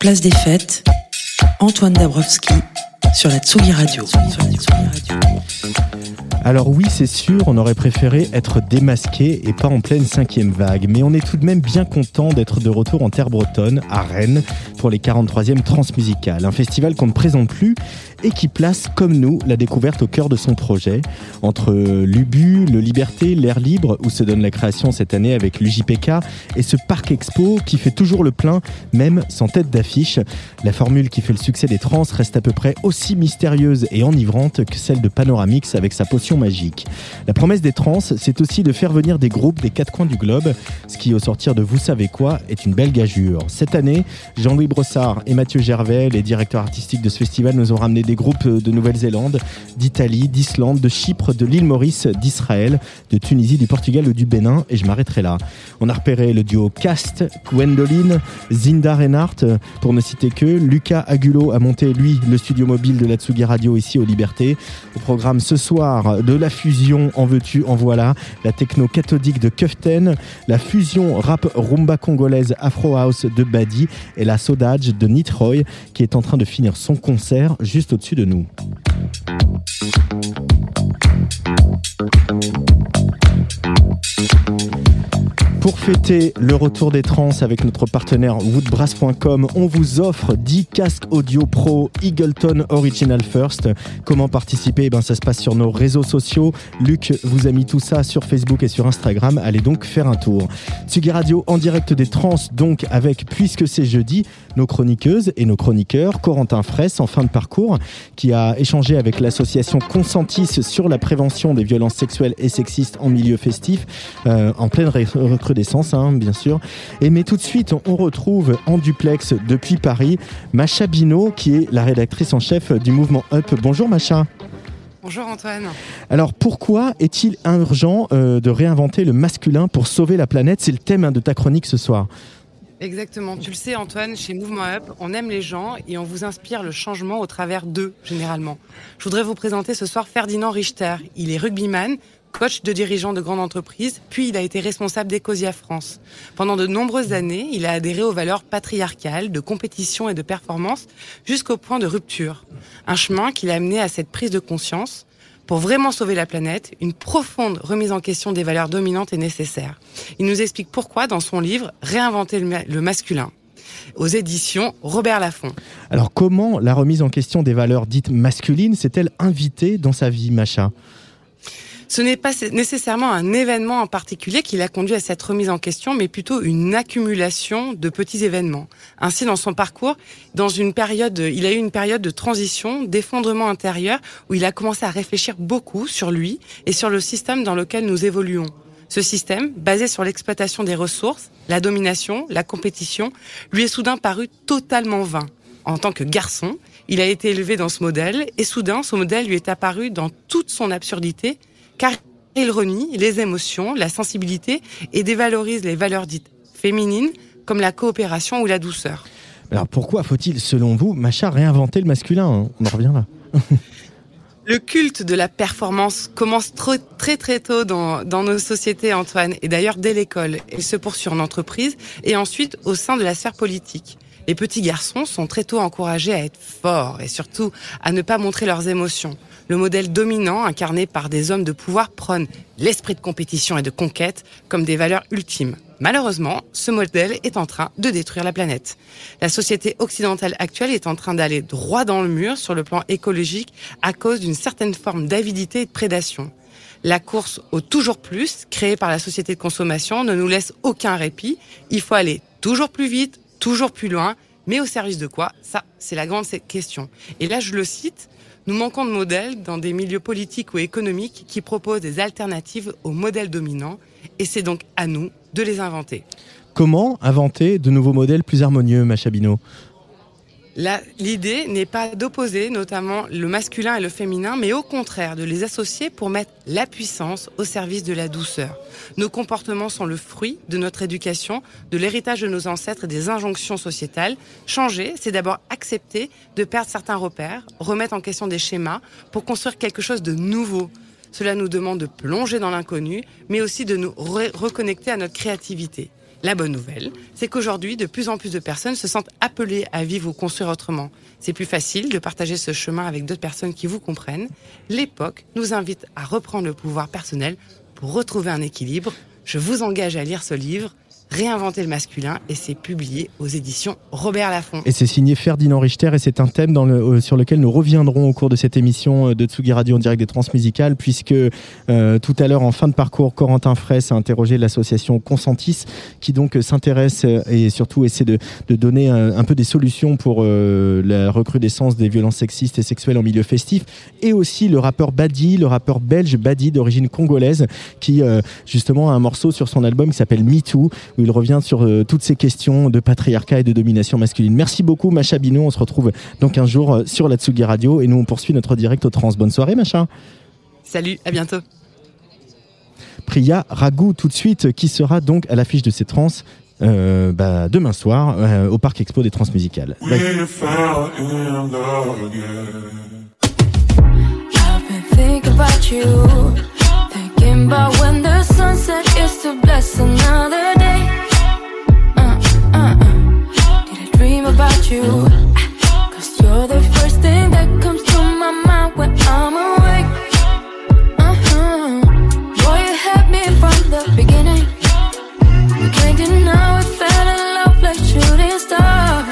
Place des fêtes, Antoine Dabrowski sur la Tsugi Radio. Alors oui, c'est sûr, on aurait préféré être démasqué et pas en pleine cinquième vague, mais on est tout de même bien content d'être de retour en terre bretonne, à Rennes, pour les 43e Transmusicales, un festival qu'on ne présente plus et qui place, comme nous, la découverte au cœur de son projet. Entre l'UBU, le Liberté, l'air libre, où se donne la création cette année avec l'UJPK, et ce Parc Expo qui fait toujours le plein, même sans tête d'affiche. La formule qui fait le succès des trans reste à peu près aussi mystérieuse et enivrante que celle de Panoramix avec sa potion magique. La promesse des trans, c'est aussi de faire venir des groupes des quatre coins du globe, ce qui, au sortir de Vous savez quoi, est une belle gageure. Cette année, Jean-Louis Brossard et Mathieu Gervais, les directeurs artistiques de ce festival, nous ont ramené des groupes de Nouvelle-Zélande, d'Italie, d'Islande, de Chypre, de l'île Maurice, d'Israël, de Tunisie, du Portugal ou du Bénin, et je m'arrêterai là. On a repéré le duo Cast, Gwendoline, Zinda Reinhardt, pour ne citer que. Lucas Agulo a monté, lui, le studio mobile de la Tsugi Radio ici aux Libertés. Au programme ce soir, de la fusion en veux-tu, en voilà, la techno cathodique de Kuften, la fusion rap rumba congolaise Afro House de Badi et la Sodage de Nitroy qui est en train de finir son concert juste au-dessus de nous. Pour fêter le retour des trans avec notre partenaire woodbrass.com, on vous offre 10 casques audio pro Eagleton Original First. Comment participer? Eh ben, Ça se passe sur nos réseaux sociaux. Luc vous a mis tout ça sur Facebook et sur Instagram. Allez donc faire un tour. Tsugi Radio en direct des trans, donc avec, puisque c'est jeudi, nos chroniqueuses et nos chroniqueurs. Corentin Fraisse, en fin de parcours, qui a échangé avec l'association Consentis sur la prévention des violences sexuelles et sexistes en milieu festif, euh, en pleine recrudescence, hein, bien sûr. Et mais tout de suite, on retrouve en duplex depuis Paris Macha Bino, qui est la rédactrice en chef du mouvement Up. Bonjour Macha. Bonjour Antoine. Alors pourquoi est-il urgent euh, de réinventer le masculin pour sauver la planète? C'est le thème hein, de ta chronique ce soir. Exactement, tu le sais Antoine, chez Mouvement Up, on aime les gens et on vous inspire le changement au travers d'eux, généralement. Je voudrais vous présenter ce soir Ferdinand Richter. Il est rugbyman, coach de dirigeants de grandes entreprises, puis il a été responsable d'Ecosia France. Pendant de nombreuses années, il a adhéré aux valeurs patriarcales, de compétition et de performance, jusqu'au point de rupture. Un chemin qui l'a amené à cette prise de conscience. Pour vraiment sauver la planète, une profonde remise en question des valeurs dominantes est nécessaire. Il nous explique pourquoi dans son livre Réinventer le, ma- le masculin aux éditions Robert Laffont. Alors comment la remise en question des valeurs dites masculines s'est-elle invitée dans sa vie, Macha? Ce n'est pas nécessairement un événement en particulier qui l'a conduit à cette remise en question, mais plutôt une accumulation de petits événements. Ainsi, dans son parcours, dans une période, il a eu une période de transition, d'effondrement intérieur, où il a commencé à réfléchir beaucoup sur lui et sur le système dans lequel nous évoluons. Ce système, basé sur l'exploitation des ressources, la domination, la compétition, lui est soudain paru totalement vain. En tant que garçon, il a été élevé dans ce modèle et soudain, ce modèle lui est apparu dans toute son absurdité car il renie les émotions, la sensibilité et dévalorise les valeurs dites féminines comme la coopération ou la douceur. Alors pourquoi faut-il, selon vous, Macha, réinventer le masculin? On en revient là. Le culte de la performance commence trop- très très tôt dans, dans nos sociétés, Antoine, et d'ailleurs dès l'école. Il se poursuit en entreprise et ensuite au sein de la sphère politique. Les petits garçons sont très tôt encouragés à être forts et surtout à ne pas montrer leurs émotions. Le modèle dominant, incarné par des hommes de pouvoir, prône l'esprit de compétition et de conquête comme des valeurs ultimes. Malheureusement, ce modèle est en train de détruire la planète. La société occidentale actuelle est en train d'aller droit dans le mur sur le plan écologique à cause d'une certaine forme d'avidité et de prédation. La course au toujours plus, créée par la société de consommation, ne nous laisse aucun répit. Il faut aller toujours plus vite, toujours plus loin, mais au service de quoi? Ça, c'est la grande question. Et là, je le cite, nous manquons de modèles dans des milieux politiques ou économiques qui proposent des alternatives au modèle dominant Et c'est donc à nous de les inventer. Comment inventer de nouveaux modèles plus harmonieux, Macha Bino? L'idée n'est pas d'opposer notamment le masculin et le féminin, mais au contraire de les associer pour mettre la puissance au service de la douceur. Nos comportements sont le fruit de notre éducation, de l'héritage de nos ancêtres et des injonctions sociétales. Changer, c'est d'abord accepter de perdre certains repères, remettre en question des schémas pour construire quelque chose de nouveau. Cela nous demande de plonger dans l'inconnu, mais aussi de nous reconnecter à notre créativité. La bonne nouvelle, c'est qu'aujourd'hui, de plus en plus de personnes se sentent appelées à vivre ou construire autrement. C'est plus facile de partager ce chemin avec d'autres personnes qui vous comprennent. L'époque nous invite à reprendre le pouvoir personnel pour retrouver un équilibre. Je vous engage à lire ce livre Réinventer le masculin et c'est publié aux éditions Robert Laffont. Et c'est signé Ferdinand Richter et c'est un thème euh, sur lequel nous reviendrons au cours de cette émission euh, de Tsugi Radio en direct des transmusicales puisque euh, tout à l'heure en fin de parcours Corentin Fraisse a interrogé l'association Consentis qui donc s'intéresse et surtout essaie de, donner un, peu des solutions pour la recrudescence des violences sexistes et sexuelles en milieu festif et aussi le rappeur Badi, le rappeur belge Badi d'origine congolaise qui justement a un morceau sur son album qui s'appelle Me Too où il revient sur euh, toutes ces questions de patriarcat et de domination masculine. Merci beaucoup, Macha Bino. On se retrouve donc un jour euh, sur la Tsugi Radio et nous, on poursuit notre direct au trans. Bonne soirée, Macha. Salut, à bientôt. Priya Ragou, tout de suite, qui sera donc à l'affiche de ces trans euh, bah, demain soir au Parc Expo des Transmusicales. Thinking about when the sunset is to bless another day. Uh, uh, uh. Did I dream about you? Cause you're the first thing that comes to my mind when I'm awake. Uh-huh. Boy, you had me from the beginning. We can't deny we fell in love like shooting stars.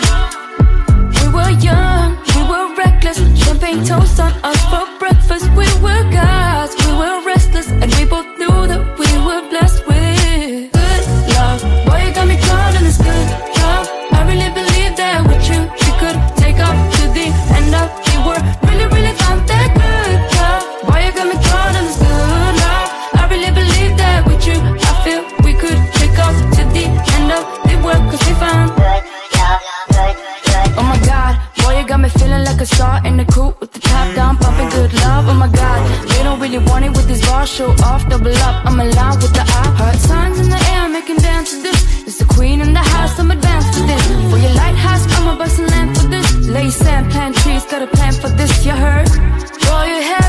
We were young, we were reckless. Champagne toast on us for breakfast. We were gods, world, cause we. Oh my god, boy, you got me feeling like a star in the coupe with the top down, pumping good love. Oh my god, they don't really want it with this bar, show off, double up. I'm aligned with the eye. Heart signs in the air, making dance to this. It's the queen in the house, I'm advanced for this. For your lighthouse, I'm a bustin' lamp for this. Lay sand, plant trees, got a plan for this, you heard? Boy, you had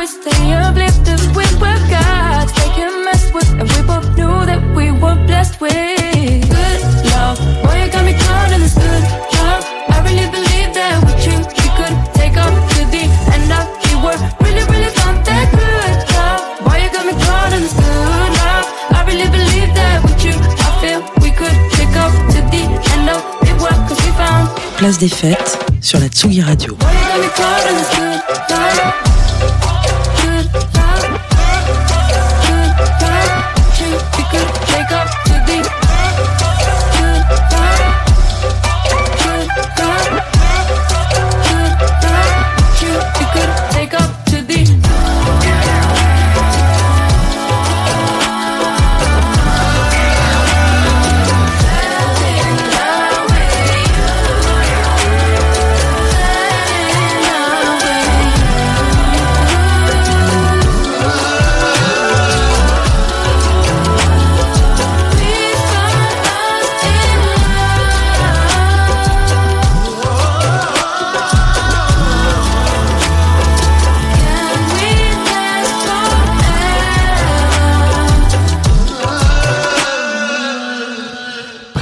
we stay uplifted. We were gods, they can mess with, and we both knew that we were blessed with good love. Boy, you got me caught in this good love. I really believe that with you, we could take off to the end of the world. Really, really found that good love. Boy, you got me caught in this good love. I really believe that with you, I feel we could take off to the end of the world, cause we found. Place des fêtes sur la Tsugi Radio. Boy, you got me caught in this good love.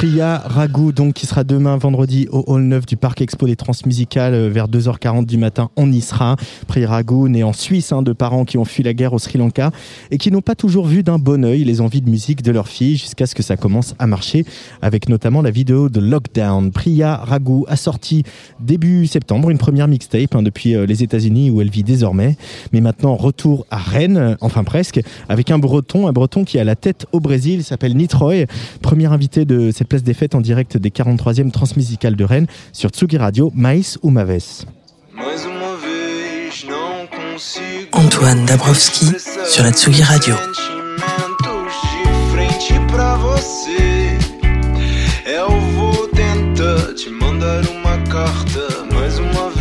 Priya Ragou, donc, qui sera demain vendredi au Hall 9 du Parc Expo des Transmusicales euh, vers 2h40 du matin. On y sera. Priya Ragou, née en Suisse, hein, de parents qui ont fui la guerre au Sri Lanka et qui n'ont pas toujours vu d'un bon oeil les envies de musique de leur fille jusqu'à ce que ça commence à marcher avec notamment la vidéo de Lockdown. Priya Ragou a sorti début septembre une première mixtape hein, depuis euh, les États-Unis où elle vit désormais. Mais maintenant, retour à Rennes, enfin presque, avec un breton, un breton qui a la tête au Brésil, il s'appelle Nitroy, premier invité de cette place des Fêtes en direct des 43e Transmusicales de Rennes sur Tsugi Radio, Maïs ou Mavès. Antoine Dabrowski sur la Tsugi Radio. Eu vou tentar te mandar uma carta mais uma vez.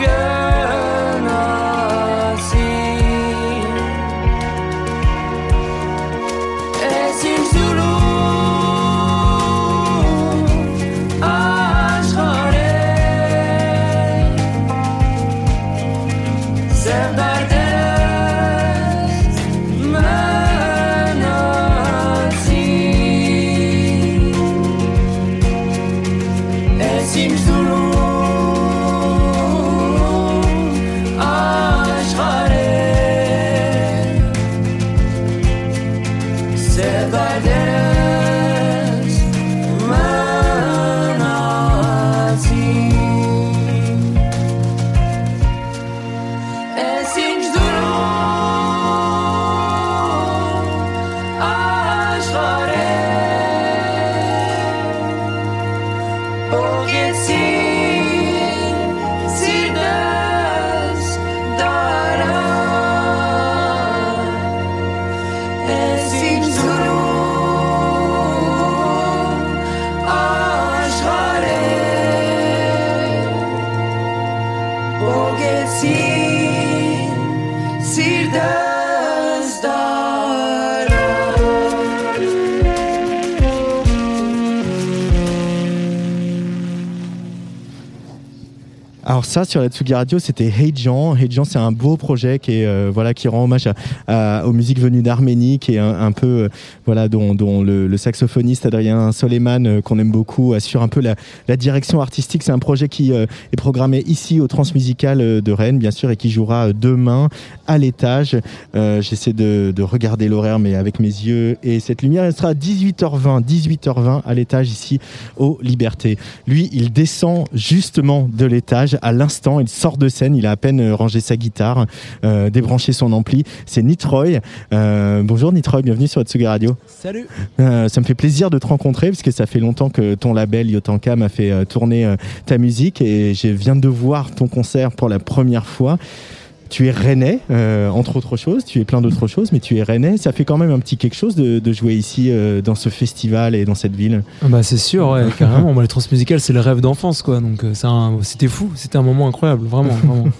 girl. Ça sur la Tsugi Radio c'était Hey Jean. Hey Jean c'est un beau projet qui euh, voilà qui rend hommage aux musiques venues d'Arménie qui est un, peu euh, voilà dont, le, saxophoniste Adrien Soleiman euh, qu'on aime beaucoup assure un peu la, direction artistique. C'est un projet qui est programmé ici au Transmusical de Rennes bien sûr et qui jouera demain à l'étage. J'essaie de, de regarder l'horaire mais avec mes yeux et cette lumière elle sera à 18h20 18h20 à l'étage ici aux Libertés. Lui il descend justement de l'étage à l'instant, il sort de scène, il a à peine euh, rangé sa guitare, euh, débranché son ampli. C'est Nitroy. Euh, bonjour Nitroy, bienvenue sur Atsugi Radio. Salut Euh, ça me fait plaisir de te rencontrer parce que ça fait longtemps que ton label Yotanka m'a fait tourner ta musique et je viens de voir ton concert pour la première fois. Tu es rennais, euh, entre autres choses, tu es plein d'autres choses, mais tu es rennais. Ça fait quand même un petit quelque chose de, de jouer ici euh, dans ce festival et dans cette ville. Ah Bah c'est sûr, ouais, carrément. Moi, les transmusicales, c'est le rêve d'enfance, quoi. Donc euh, c'était fou, c'était un moment incroyable, vraiment. vraiment.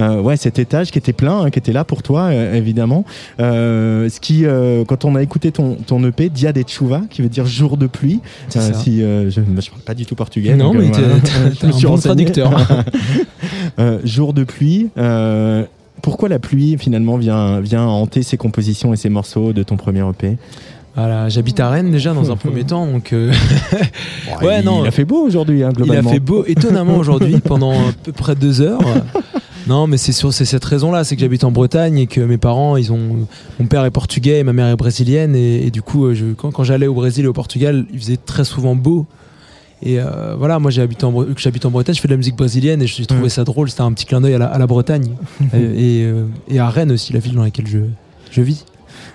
Euh, ouais, cet étage qui était plein, hein, qui était là pour toi, évidemment. Ce qui, quand on a écouté ton, ton EP, Dia de Chuva, qui veut dire jour de pluie. Si je, bah, je parle pas du tout portugais. Non, donc, mais t'es- Je t'es me un bon traducteur. Euh, jour de pluie. euh, pourquoi la pluie finalement vient vient hanter ces compositions et ces morceaux de ton premier EP Voilà, j'habite à Rennes déjà dans un premier temps, donc euh, Ouais, il, non. il a fait beau aujourd'hui, hein, il a globalement. fait beau étonnamment aujourd'hui pendant à peu près deux heures. Non, mais c'est sur c'est cette raison-là, c'est que j'habite en Bretagne et que mes parents, ils ont, mon père est portugais et ma mère est brésilienne et, et du coup, je, quand, quand j'allais au Brésil et au Portugal, il faisait très souvent beau. Et euh, voilà, moi j'habite en, j'habite en Bretagne, je fais de la musique brésilienne et je trouvé Mm. ça drôle. C'était un petit clin d'œil à la, à la Bretagne et, et, euh, et à Rennes aussi, la ville dans laquelle je, je vis.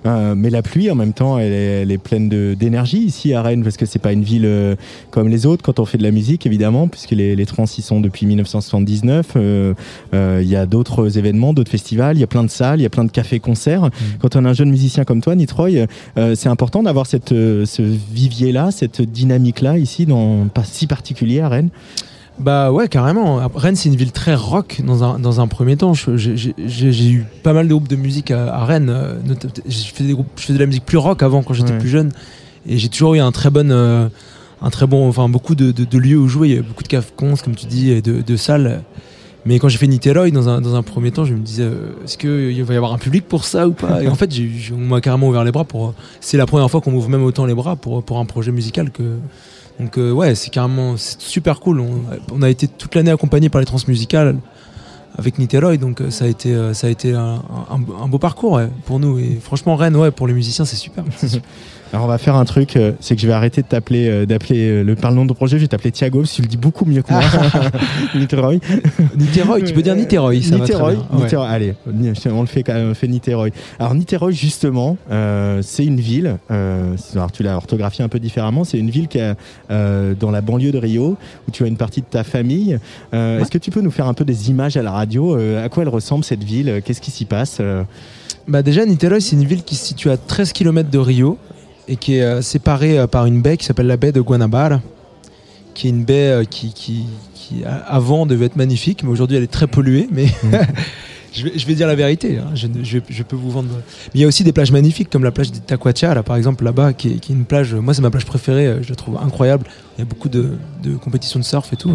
Euh, mais la pluie, en même temps, elle est, elle est pleine d'énergie ici à Rennes, parce que c'est pas une ville euh, comme les autres quand on fait de la musique, évidemment, puisque les, les trans y sont depuis 1979. Euh, euh, Il y a d'autres événements, d'autres festivals, il y a plein de salles, il y a plein de cafés-concerts. Quand on est un jeune musicien comme toi, Nitroy, euh, c'est important d'avoir cette, euh, ce vivier-là, cette dynamique-là ici, dans, pas si particulier à Rennes. Bah ouais, carrément. Rennes, c'est une ville très rock dans un, dans un premier temps. J'ai- eu pas mal de groupes de musique à, à Rennes. euh, Je faisais, des groupes, je faisais de la musique plus rock avant quand j'étais Ouais. plus jeune. Et j'ai toujours eu un très bon, euh, un très bon, enfin beaucoup de, de- de lieux où jouer. Il y avait beaucoup de cons, comme tu dis, et de, de salles. Mais quand j'ai fait Niterói, dans un, dans un premier temps, je me disais, euh, est-ce qu'il va y avoir un public pour ça ou pas? Et en fait, on m'a carrément ouvert les bras pour. C'est la première fois qu'on m'ouvre même autant les bras pour, pour un projet musical que. Donc euh, ouais, c'est carrément super cool. On, a été toute l'année accompagné par les transmusicales avec Niterói, donc euh, ça a été ça a été un, beau parcours pour nous. Et franchement, Rennes, ouais, pour les musiciens, c'est super. Alors on va faire un truc, euh, c'est que je vais arrêter de t'appeler, euh, d'appeler euh, le par le nom de projet, je vais t'appeler Thiago, parce que tu le dis beaucoup mieux que moi. Niterói. Niterói, tu peux dire Niterói, ça va très Niterói, bien. Ouais. Niterói, allez, on le fait quand même, on fait Niterói. Alors Niterói justement, c'est une ville. alors tu l'as orthographié un peu différemment. C'est une ville qui est dans la banlieue de Rio, où tu as une partie de ta famille. Est-ce que tu peux nous faire un peu des images à la radio À quoi elle ressemble cette ville Qu'est-ce qui s'y passe Bah déjà, Niterói, c'est une ville qui se situe à 13 km de Rio et qui est euh, séparée euh, par une baie qui s'appelle la baie de Guanabara, qui est une baie euh, qui, qui, qui, a- avant devait être magnifique, mais aujourd'hui elle est très polluée. Mais je, vais, je vais dire la vérité, hein, je, ne- je, je peux vous vendre. Mais il y a aussi des plages magnifiques comme la plage d'Itaquatia, là par exemple là-bas, qui est, qui est une plage. Moi, c'est ma plage préférée, je la trouve incroyable. Il y a beaucoup de, de compétitions de surf et tout.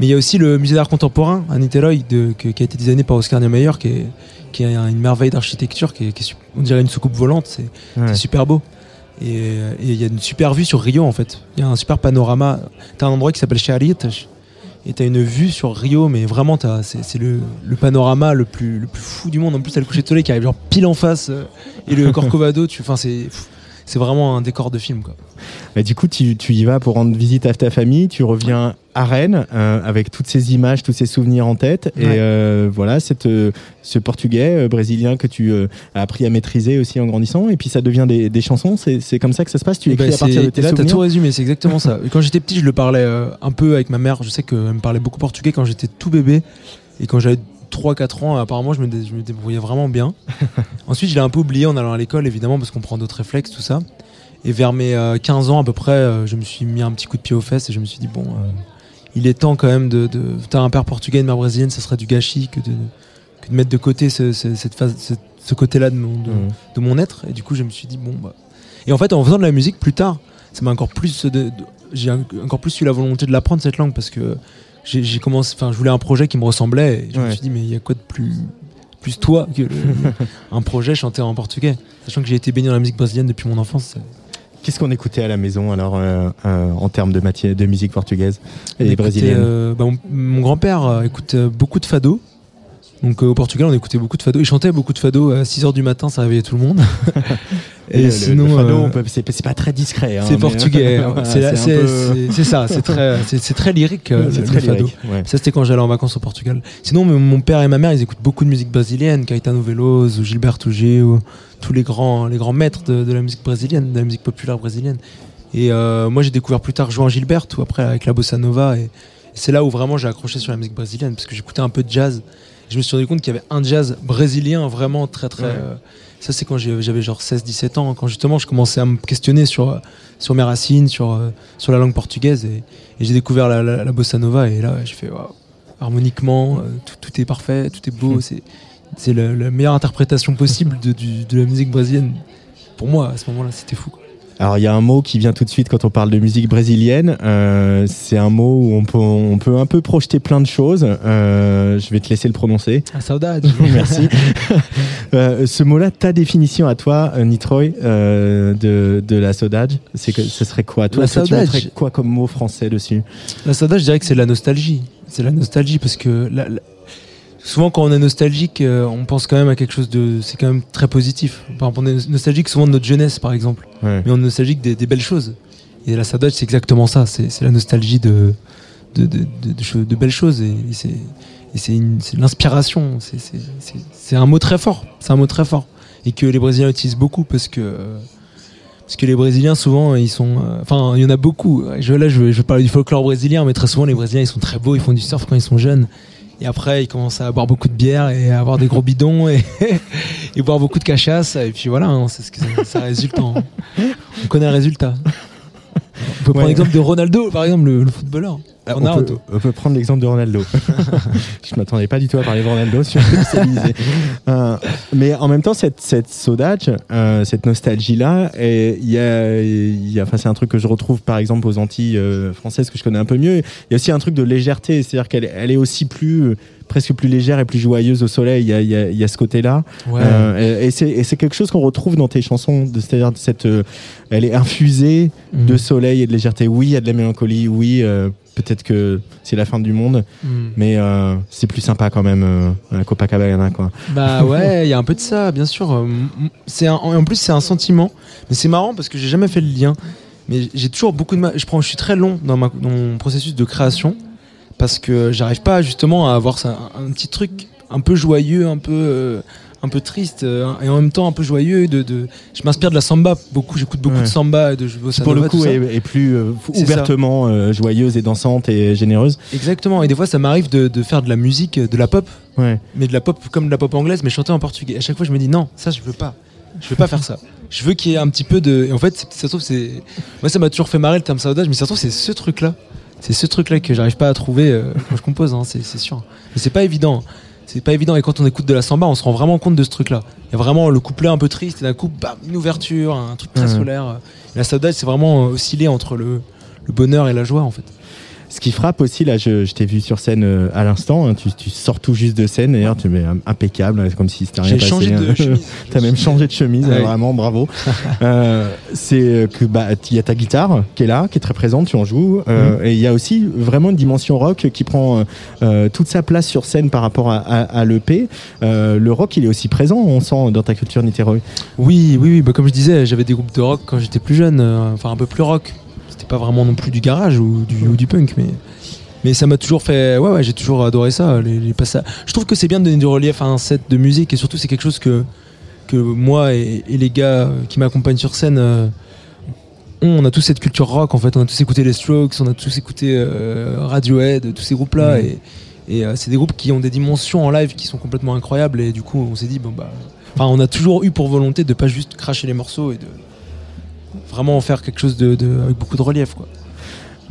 Mais il y a aussi le musée d'art contemporain à Niterói, de- qui a été designé par Oscar Niemeyer, qui est, qui est une merveille d'architecture, qui est, qui est sup- on dirait une soucoupe volante, c'est Ouais. c'est super beau. Et et il y a une super vue sur Rio en fait. Il y a un super panorama. T'as un endroit qui s'appelle Charitas et t'as une vue sur Rio, mais vraiment t'as- c'est le, le panorama le plus, le plus fou du monde. En plus t'as le coucher de soleil qui arrive genre pile en face euh, et le Corcovado. Enfin c'est c'est vraiment un décor de film quoi. Bah, du coup, tu, tu y vas pour rendre visite à ta famille, tu reviens à Rennes euh, avec toutes ces images, tous ces souvenirs en tête. Et euh, voilà, cette, euh, ce portugais brésilien que tu as appris à maîtriser aussi en grandissant. Et puis ça devient des, des chansons. C'est c'est comme ça que ça se passe. Tu Et écris bah, à partir de tes là, souvenirs. tout résumé, c'est exactement ça. Quand j'étais petit, je le parlais un peu avec ma mère. Je sais qu'elle me parlait beaucoup portugais quand j'étais tout bébé. Et quand j'avais 3-4 ans, apparemment, je me, dé- je me débrouillais vraiment bien. Ensuite, je l'ai un peu oublié en allant à l'école, évidemment, parce qu'on prend d'autres réflexes, tout ça. Et vers mes euh, 15 ans à peu près, je me suis mis un petit coup de pied aux fesses et je me suis dit, bon, il est temps quand même de. de T'as un père portugais, une mère brésilienne, ça serait du gâchis que de, que de mettre de côté ce, ce- cette phase, ce, ce côté-là de mon, de, de mon être. Et du coup, je me suis dit, bon, bah. Et en fait, en faisant de la musique plus tard, ça m'a encore plus. de- j'ai encore plus eu la volonté de l'apprendre, cette langue, parce que j'ai commencé. Enfin, je voulais un projet qui me ressemblait. Et je me suis dit, mais il y a quoi de plus. Plus toi que le- un projet chanté en portugais? Sachant que j'ai été baigné dans la musique brésilienne depuis mon enfance. Qu'est-ce qu'on écoutait à la maison alors euh, euh, en termes de matière de musique portugaise et brésilienne? euh, bah, mon, mon grand-père écoute beaucoup de fado. Donc euh, au Portugal, on écoutait beaucoup de fado. Il chantait beaucoup de fado à 6h du matin, ça réveillait tout le monde. Et, le, sinon, le fado, euh, peut- c'est pas très discret. hein, c'est portugais. c'est peu- ça, c'est très, c'est- c'est très lyrique euh, c'est le, très le fado. lyrique, ouais. Ça, c'était quand j'allais en vacances au Portugal. Sinon, mon- père et ma mère, ils écoutent beaucoup de musique brésilienne, Caetano Veloso, Gilberto Gil, tous les grands, les grands maîtres de, de la musique brésilienne, de la musique populaire brésilienne. Et euh, moi, j'ai découvert plus tard João Gilberto, après avec la bossa nova. Et, et c'est là où vraiment j'ai accroché sur la musique brésilienne, parce que j'écoutais un peu de jazz. Je me suis rendu compte qu'il y avait un jazz brésilien vraiment très très. Ouais. euh, ça, c'est quand j'avais genre 16-17 ans, quand justement je commençais à me questionner sur, sur mes racines, sur, euh, sur la langue portugaise. Et, et j'ai découvert la, la- la bossa nova. Et là, j'ai fait waouh, harmoniquement, euh, tout, tout est parfait, tout est beau. C'est, c'est la, la meilleure interprétation possible de, du- de la musique brésilienne. Pour moi, à ce moment-là, c'était fou. quoi. Alors il y a un mot qui vient tout de suite quand on parle de musique brésilienne. Euh, c'est un mot où on peut, on peut un peu projeter plein de choses. Euh, je vais te laisser le prononcer. Ah, saudade. Merci. Euh, ce mot-là, ta définition à toi, Nitroy, de, de la saudade, c'est que ce serait quoi? Toi, La toi, tu saudade, je- quoi comme mot français dessus? La saudade, je dirais que c'est la nostalgie. C'est la nostalgie parce que la- la- souvent quand on est nostalgique, euh, on pense quand même à quelque chose de. C'est quand même très positif. Par exemple, on est nostalgique souvent de notre jeunesse, par exemple. Ouais. Mais on est nostalgique des, des belles choses. Et la saudade, c'est exactement ça. C'est la nostalgie de, de, de, belles choses. Et, et c'est l'inspiration. C'est- un mot très fort. C'est un mot très fort. Et que les Brésiliens utilisent beaucoup parce que. euh, parce que les Brésiliens, souvent, ils sont. euh, Enfin, il y en a beaucoup. Je, là, je je veux parler du folklore brésilien, mais très souvent, les Brésiliens, ils sont très beaux, ils font du surf quand ils sont jeunes. Et après, ils commencent à boire beaucoup de bière et à avoir des gros bidons et, et boire beaucoup de cachasse. Et puis voilà, hein, c'est ce que ça, ça résulte en. On connaît le résultat. On peut prendre Ouais. l'exemple de Ronaldo, par exemple, le, le footballeur. Ah, on, peut, on peut prendre l'exemple de Ronaldo. je m'attendais pas du tout à parler de Ronaldo sur. Euh, mais en même temps, cette, cette saudade, euh, cette nostalgie-là, y a, y a, enfin, c'est un truc que je retrouve par exemple aux Antilles euh, françaises que je connais un peu mieux. Il y a aussi un truc de légèreté, c'est-à-dire qu'elle elle est aussi plus, presque plus légère et plus joyeuse au soleil. Il y a, y a, y a ce côté-là. Ouais. Euh, et et c'est quelque chose qu'on retrouve dans tes chansons, c'est-à-dire cette, euh, elle est infusée Mhm. de soleil et de légèreté. Oui, il y a de la mélancolie. Oui, euh, peut-être que c'est la fin du monde, Hmm. mais euh, c'est plus sympa quand même euh, à Copacabana quoi. Bah ouais, il y a un peu de ça, bien sûr. Euh, C'est en plus c'est un sentiment, mais c'est marrant parce que j'ai jamais fait le lien. Mais j'ai toujours beaucoup de mal. Je prends, je suis très long dans, ma, dans mon processus de création parce que j'arrive pas justement à avoir ça, un, un petit truc un peu joyeux, un peu euh, un peu triste euh, et en même temps un peu joyeux. De, de... je m'inspire de la samba beaucoup. J'écoute beaucoup Ouais. de samba et de Pour le coup, est, est plus euh, ouvertement euh, joyeuse et dansante et généreuse. Exactement. Et des fois, ça m'arrive de, de faire de la musique, de la pop, Ouais. mais de la pop comme de la pop anglaise, mais chanter en portugais. À chaque fois, je me dis non, ça je veux pas. Je veux pas faire ça. Je veux qu'il y ait un petit peu de. Et en fait, ça se trouve, c'est. Moi, ça m'a toujours fait marrer le terme saudage, mais ça se trouve, c'est ce truc-là. C'est ce truc-là que j'arrive pas à trouver euh, quand je compose, hein, c'est c'est sûr. Mais c'est pas évident. C'est pas évident. Et quand on écoute de la samba, on se rend vraiment compte de ce truc-là. Il y a vraiment le couplet un peu triste, et d'un coup, bam, une ouverture, un truc très solaire. Et la saudade, c'est vraiment euh, osciller entre le, le bonheur et la joie, en fait. Ce qui frappe aussi, là, je, je t'ai vu sur scène euh, à l'instant, hein, tu, tu sors tout juste de scène, d'ailleurs, tu mets impeccable, hein, comme si c'était rien J'ai passé. changé de hein. chemise. T'as même changé de chemise, Ouais. vraiment, bravo. Euh, c'est que bah il y a ta guitare qui est là, qui est très présente, tu en joues, euh, Mhm. et il y a aussi vraiment une dimension rock qui prend euh, euh, toute sa place sur scène par rapport à, à, à l'EP. Euh, le rock, il est aussi présent, on sent dans ta culture nittéroy. Oui, oui, oui. Bah, comme je disais, j'avais des groupes de rock quand j'étais plus jeune, euh, enfin un peu plus rock. C'était pas vraiment non plus du garage ou du, ou du punk, mais mais ça m'a toujours fait. Ouais, ouais, j'ai toujours adoré ça. Les, les passages. Je trouve que c'est bien de donner du relief à un set de musique et surtout c'est quelque chose que que moi et, et les gars qui m'accompagnent sur scène. euh, ont. on a tous cette culture rock en fait, on a tous écouté les Strokes, on a tous écouté euh, Radiohead, tous ces groupes là Mhm. et, et euh, c'est des groupes qui ont des dimensions en live qui sont complètement incroyables et du coup on s'est dit bon bah Enfin, on a toujours eu pour volonté de pas juste cracher les morceaux et de vraiment en faire quelque chose de, de- avec beaucoup de relief, quoi.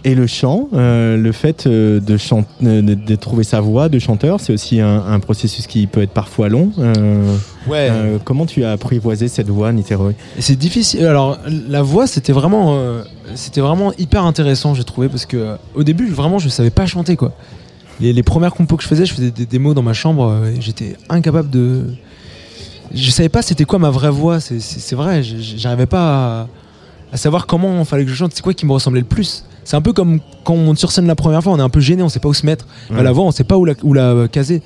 Et le chant, euh, le fait euh, de, euh, de, de trouver sa voix de chanteur, c'est aussi un, un processus qui peut être parfois long. Euh, Ouais. euh, comment tu as apprivoisé cette voix, Et c'est difficile. Alors, la voix, c'était vraiment, euh, c'était vraiment hyper intéressant, j'ai trouvé, parce que au début, vraiment, je savais pas chanter, quoi. Les, les premières compos que je faisais, je faisais des démos dans ma chambre, et j'étais incapable de. Je savais pas c'était quoi ma vraie voix. C'est, vrai, j'arrivais pas à, à savoir comment il fallait que je chante. C'est quoi qui me ressemblait le plus. C'est un peu comme quand on monte sur scène la première fois, on est un peu gêné, on sait pas où se mettre. Bah, Ouais. la voix, on sait pas où la, où la caser.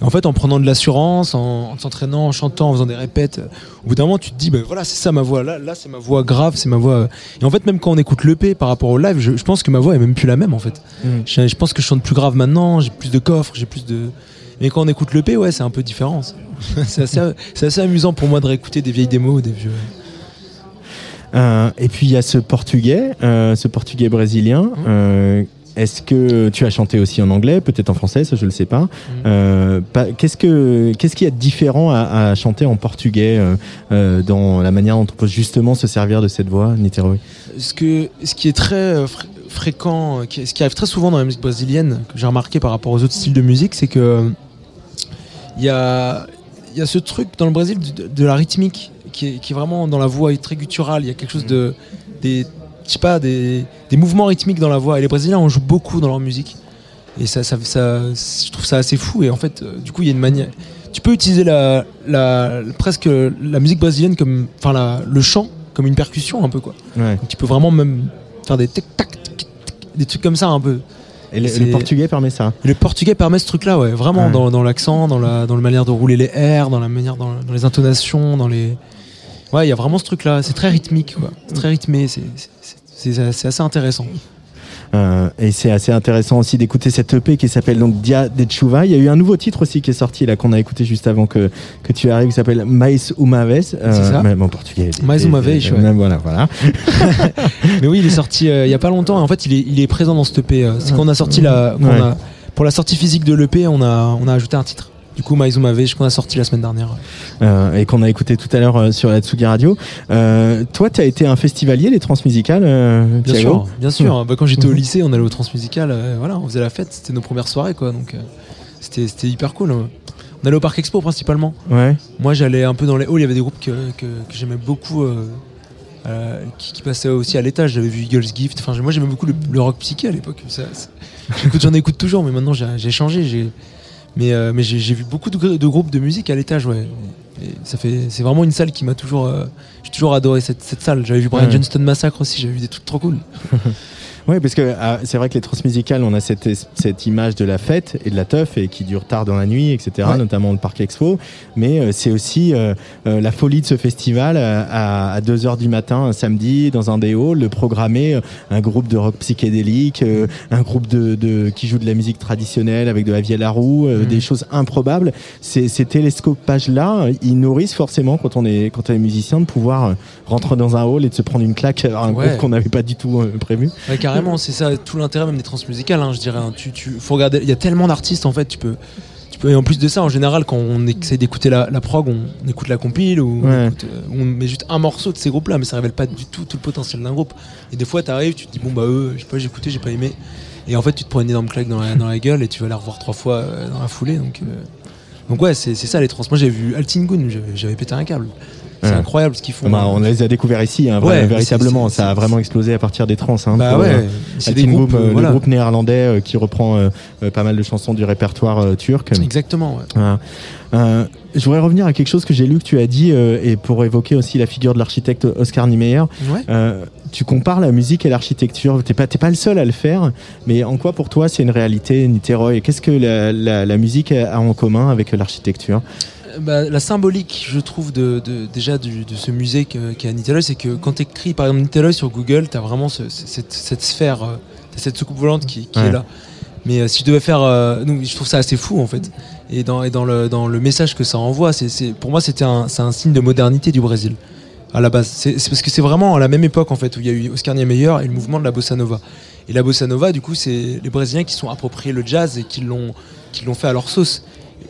Et en fait, en prenant de l'assurance, en, en s'entraînant, en chantant, en faisant des répètes, au bout d'un moment, tu te dis, ben voilà, c'est ça ma voix. Là, là c'est ma voix grave, c'est ma voix. euh. Et en fait, même quand on écoute l'EP par rapport au live, je, je pense que ma voix est même plus la même en fait. Mm. Je, je pense que je chante plus grave maintenant, j'ai plus de coffre, j'ai plus de. Mais quand on écoute l'EP, ouais, c'est un peu différent. C'est assez, assez amusant pour moi de réécouter des vieilles démos, des vieux. Euh, et puis il y a ce portugais, euh, ce portugais brésilien. Mhm. Euh, Est-ce que tu as chanté aussi en anglais, peut-être en français, ça je le sais pas. Euh, pas- Qu'est-ce que qu'est-ce qu'il y a de différent à, à chanter en portugais dans la manière dont on peut justement se servir de cette voix, Niterói? Ce, que, ce qui est très fré- fréquent, ce qui arrive très souvent dans la musique brésilienne, que j'ai remarqué par rapport aux autres styles de musique, c'est que il y a, il y a ce truc dans le Brésil de, de la rythmique qui est, qui est vraiment dans la voix très gutturale. Il y a quelque chose de. Des, je sais pas, des, des mouvements rythmiques dans la voix. Et les Brésiliens en jouent beaucoup dans leur musique. Et ça, ça, ça- je trouve ça assez fou. Et en fait, euh, du coup, il y a une manière. Tu peux utiliser la, la, presque la musique brésilienne comme. Enfin, le chant comme une percussion un peu, quoi. ouais. Donc, tu peux vraiment même faire des tic tac des trucs comme ça un peu. Et le, le portugais permet ça. Et le portugais permet ce truc là ouais vraiment Ouais. dans, dans l'accent dans la dans la manière de rouler les R dans la manière dans, dans les intonations dans les ouais il y a vraiment ce truc là c'est très rythmique quoi c'est très rythmé c'est assez intéressant Euh, et c'est assez intéressant aussi d'écouter cette EP qui s'appelle donc Dia de Chuva. Il y a eu un nouveau titre aussi qui est sorti là qu'on a écouté juste avant que, que tu arrives qui s'appelle Mais Uma Vez. Euh, C'est ça. mais bon, portugais. Mais uma vez, ouais. Même, Voilà, voilà. mais oui il est sorti euh, il y a pas longtemps en fait il est il est présent dans cette EP euh, c'est qu'on a sorti la qu'on Ouais. a pour la sortie physique de l'EP on a on a ajouté un titre du coup Maizuma Vej qu'on a sorti la semaine dernière Euh, et qu'on a écouté tout à l'heure euh, sur la Tsugi Radio. Euh, toi, tu as été un festivalier des transmusicales, Bien sûr, bien sûr. Bah, quand j'étais au lycée, on allait au transmusical, euh, voilà, on faisait la fête, c'était nos premières soirées, quoi. Donc c'était c'était hyper cool. hein. On allait au Parc Expo principalement. Ouais. Moi, j'allais un peu dans les halls. Il y avait des groupes que, que, que j'aimais beaucoup, euh, qui, qui passaient aussi à l'étage. J'avais vu Eagles Gift. Enfin, moi, j'aimais beaucoup le, le rock psyché à l'époque. J'en écoute toujours, mais maintenant, j'ai changé. Mais, euh, mais j'ai vu beaucoup de, gr- de groupes de musique à l'étage, ouais. Et ça fait, c'est vraiment une salle qui m'a toujours, euh, j'ai toujours adoré cette, cette salle. J'avais vu Brian Ouais. Johnston Massacre aussi. J'avais vu des trucs trop cool. Oui, parce que ah, c'est vrai que les transmusicales, on a cette, cette image de la fête et de la teuf et qui dure tard dans la nuit, etc., Ouais. notamment le Parc Expo. Mais euh, c'est aussi euh, euh, la folie de ce festival euh, à, à 2h du matin, un samedi, dans un des halls, le programmer euh, un groupe de rock psychédélique, euh, un groupe de, de- qui joue de la musique traditionnelle avec de la vieille à roue, euh, Mhm. des choses improbables. Ces, ces télescopages-là, euh, ils nourrissent forcément quand on est, quand on est musicien de pouvoir euh, rentrer dans un hall et de se prendre une claque à un Ouais. groupe qu'on n'avait pas du tout euh, prévu. Ouais, carrément, c'est ça tout l'intérêt même des transmusicales, hein, je dirais. hein. Tu, tu, faut regarder, il y a tellement d'artistes en fait, tu peux, tu peux. Et en plus de ça, en général, quand on essaie d'écouter la, la prog, on, on écoute la compile ou on, Ouais. écoute, euh, on met juste un morceau de ces groupes-là, mais ça révèle pas du tout tout le potentiel d'un groupe. Et des fois, t'arrives, tu te dis bon bah eux, je sais pas, j'ai écouté, j'ai pas aimé. Et en fait, tu te prends une énorme claque dans la, dans la gueule et tu vas la revoir trois fois euh, dans la foulée. Donc, euh, donc ouais, c'est ça les trans. Moi, j'ai vu Altingun, j'avais pété un câble. C'est Ouais. incroyable ce qu'ils font. Bah, on les a découverts ici, hein, Ouais, véritablement. ça a vraiment explosé à partir des trans. Hein, Bah pour, euh, ouais, c'est des groupes, euh, euh, voilà. le groupe néerlandais euh, qui reprend euh, pas mal de chansons du répertoire turc. Exactement. ouais. Je voudrais revenir à quelque chose que j'ai lu que tu as dit et pour évoquer aussi la figure de l'architecte Oscar Niemeyer. Ouais. Tu compares la musique et l'architecture. T'es pas, pas le seul à le faire, mais en quoi pour toi c'est une réalité, Niterói Et qu'est-ce que la, la- la musique a en commun avec l'architecture? Bah, la symbolique, je trouve, de, de- déjà du- de ce musée que- qu'est à Niterói, c'est que quand tu écris par exemple Niterói sur Google, tu as vraiment ce- ce- cette, cette sphère, euh, cette soucoupe volante qui, qui Ouais. est là. Mais euh, si je devais faire. euh, donc, je trouve ça assez fou en fait. Et dans, et dans, le, dans le message que ça envoie, c'est, pour moi, c'était un, c'est un signe de modernité du Brésil. À la base. C'est, c'est parce que c'est vraiment à la même époque en fait où il y a eu Oscar Niemeyer et le mouvement de la bossa nova. Et la bossa nova, du coup, c'est les Brésiliens qui sont appropriés le jazz et qui l'ont, qui l'ont fait à leur sauce.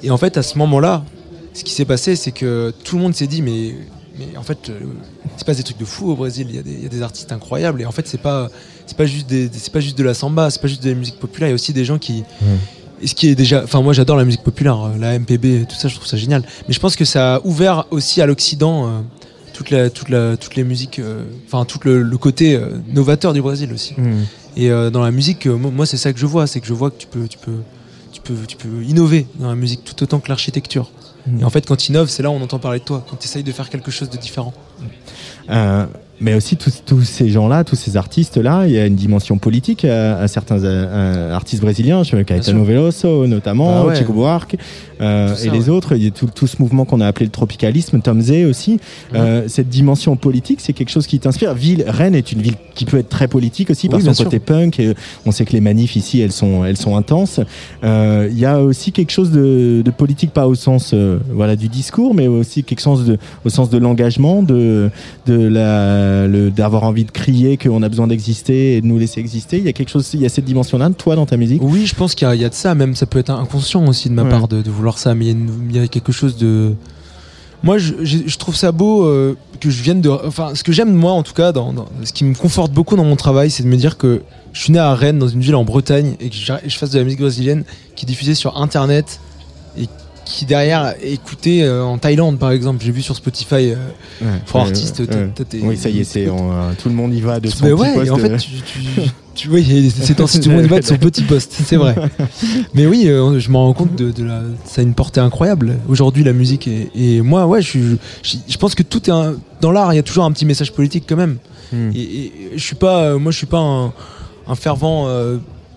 Et en fait, à ce moment-là, ce qui s'est passé, c'est que tout le monde s'est dit, mais, mais en fait, euh, il se passe des trucs de fou au Brésil. Il y, a des- il y a des artistes incroyables. Et en fait, c'est pas, c'est pas juste des, c'est pas juste de la samba, c'est pas juste de la musique populaire. Il y a aussi des gens qui, et ce qui est déjà, enfin moi j'adore la musique populaire, euh, la MPB, tout ça, je trouve ça génial. Mais je pense que ça a ouvert aussi à l'Occident euh, toute la, toute la, toutes les musiques, euh, enfin tout le, le côté euh, novateur du Brésil aussi. Et euh, dans la musique, moi moi, c'est ça que je vois, c'est que je vois que tu peux, tu peux, tu peux, tu peux innover dans la musique tout autant que l'architecture. Et en fait, quand tu innoves, c'est là où on entend parler de toi, quand tu essayes de faire quelque chose de différent. Euh, mais aussi tous, tous ces gens-là, tous ces artistes-là, il y a une dimension politique à, à certains euh, artistes brésiliens, je Caetano. Veloso notamment, Ah ouais. Chico Buarque euh, ça, et les ouais. autres, il y a tout, tout ce mouvement qu'on a appelé le tropicalisme, Tom Zé aussi. Euh, cette dimension politique, c'est quelque chose qui t'inspire. Ville, Rennes est une ville qui peut être très politique aussi par Oui, son sûr. côté punk. Et on sait que les manifs ici, elles sont, elles sont intenses. Euh, Il y a aussi quelque chose de, de politique, pas au sens euh, voilà du discours, mais aussi quelque chose de, au sens de l'engagement, de, de la, le- d'avoir envie de crier qu'on a besoin d'exister et de nous laisser exister. Il y a quelque chose, il y a cette dimension-là, toi, dans ta musique? Oui, je pense qu'il y, a- il y a de ça, même ça peut être inconscient aussi de ma Ouais. part de, de vouloir ça, mais il y a une- il y, a quelque chose de. Moi, je, je- je trouve ça beau euh, que je vienne de. Enfin, ce que j'aime, moi, en tout cas, dans, dans- ce qui me conforte beaucoup dans mon travail, c'est de me dire que je suis né à Rennes, dans une ville en Bretagne, et que je, je fasse de la musique brésilienne qui est diffusée sur Internet et qui derrière est écoutée euh, en Thaïlande, par exemple. J'ai vu sur Spotify. euh, pour Ouais, artiste, ouais, t'as- ouais. t'as tes- Oui, ça y est, c'est euh, tout le monde y va de son mais petit ouais, poste. en fait, tu, tu, tu vois, il y a- ces temps-ci, tout le monde y va de son petit poste, c'est vrai. Mais oui, je me rends compte de, de la, ça a une portée incroyable. Aujourd'hui, la musique et, et moi, ouais, je, je, je pense que tout est un- dans l'art. Il y a toujours un petit message politique quand même. Hmm. Et, et je suis pas, moi, je suis pas un, un fervent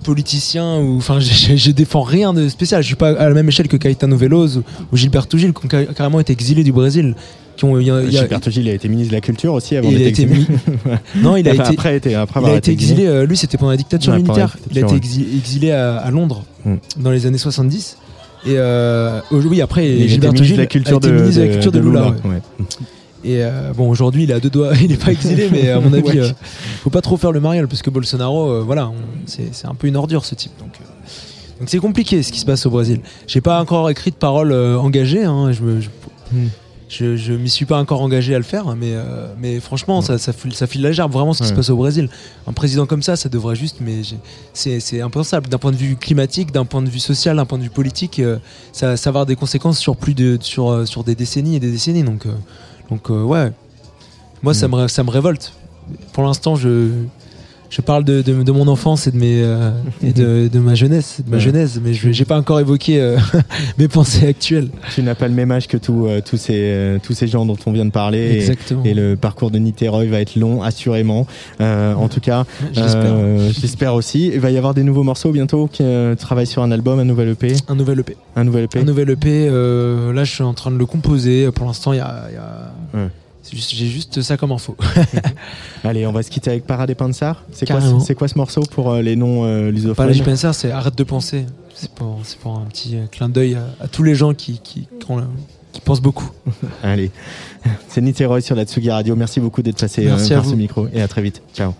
politicien ou, enfin, je, défends rien de spécial. Je suis pas à la même échelle que Caetano Veloso ou Gilberto Gil qui ont ca- carrément été exilés du Brésil. Qui ont, y a- y a- Gilberto Gil a été ministre de la Culture aussi avant d'être exilé. non, il a Enfin, été, après, été, après il avoir a été exilé, euh, lui c'était pendant la dictature Ouais, pendant la militaire. Il a été exi- exilé à, à Londres Mm. dans les années 70. Et euh, oui, après, Il Gilberto Gil de la culture a été de, ministre de la culture de, Lula. ouais. ouais. Et euh, bon, aujourd'hui, il est à deux doigts, il n'est pas exilé, mais à mon avis, Ouais. euh, faut pas trop faire le mariole parce que Bolsonaro, euh, voilà, c'est un peu une ordure ce type. Donc, euh, donc c'est compliqué ce qui se passe au Brésil. J'ai pas encore écrit de paroles euh, engagées. hein, je me- je- Hmm. je, je m'y suis pas encore engagé à le faire, mais, mais franchement, ça, ça, file, ça file la gerbe vraiment ce qui se passe au Brésil. Un président comme ça, ça devrait juste, mais c'est impensable. D'un point de vue climatique, d'un point de vue social, d'un point de vue politique, ça, ça va avoir des conséquences sur plus de sur, sur des décennies et des décennies. Donc, donc euh, ouais, moi ça, me, ré- ça me révolte. Pour l'instant, je, je parle de, de, de mon enfance et de mes euh, et de, de ma jeunesse, de ma Ouais. jeunesse, mais je j'ai pas encore évoqué euh, mes pensées actuelles. Tu n'as pas le même âge que tous euh, tous ces tous ces gens dont on vient de parler. et- Exactement. Et, le parcours de Niterói va être long, assurément. En tout cas, J'espère. aussi. Il va y avoir des nouveaux morceaux bientôt qui travaillent sur un album, un nouvel EP, Un nouvel EP. un nouvel EP. Un nouvel EP. là, je suis en train de le composer. Pour l'instant, il y a, il y a- Ouais. J'ai juste ça comme info. Allez, on va se quitter avec Parade Pansar. C'est quoi, c'est quoi ce morceau pour euh, les noms euh, lusophones je pense c'est arrête de penser. C'est pour, c'est pour un petit euh, clin d'œil à, à tous les gens qui, qui, qui ont- qui pensent beaucoup. Allez, c'est Niterói sur la Tsugi Radio. Merci beaucoup d'être passé euh, à par ce micro et à très vite. Ciao.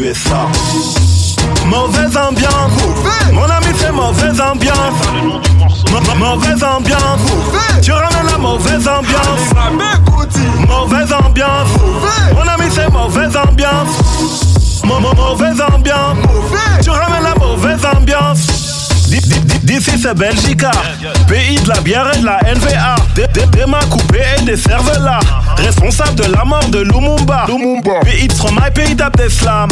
USA. Mauvaise ambiance. Mon ami, c'est mauvaise ambiance. Ma- Mauvaise ambiance. Tu ramènes la mauvaise ambiance. Mauvaise ambiance. Mon ami, c'est mauvaise ambiance. Mau- mau- Mauvaise ambiance. Tu ramènes la mauvaise ambiance. D'ici c'est Belgica, pays de la bière et de la NVA. Des, des, des mains coupées et des cervelas. Responsable de la mort de Lumumba. Pays de Stromae, pays d'Abdeslam.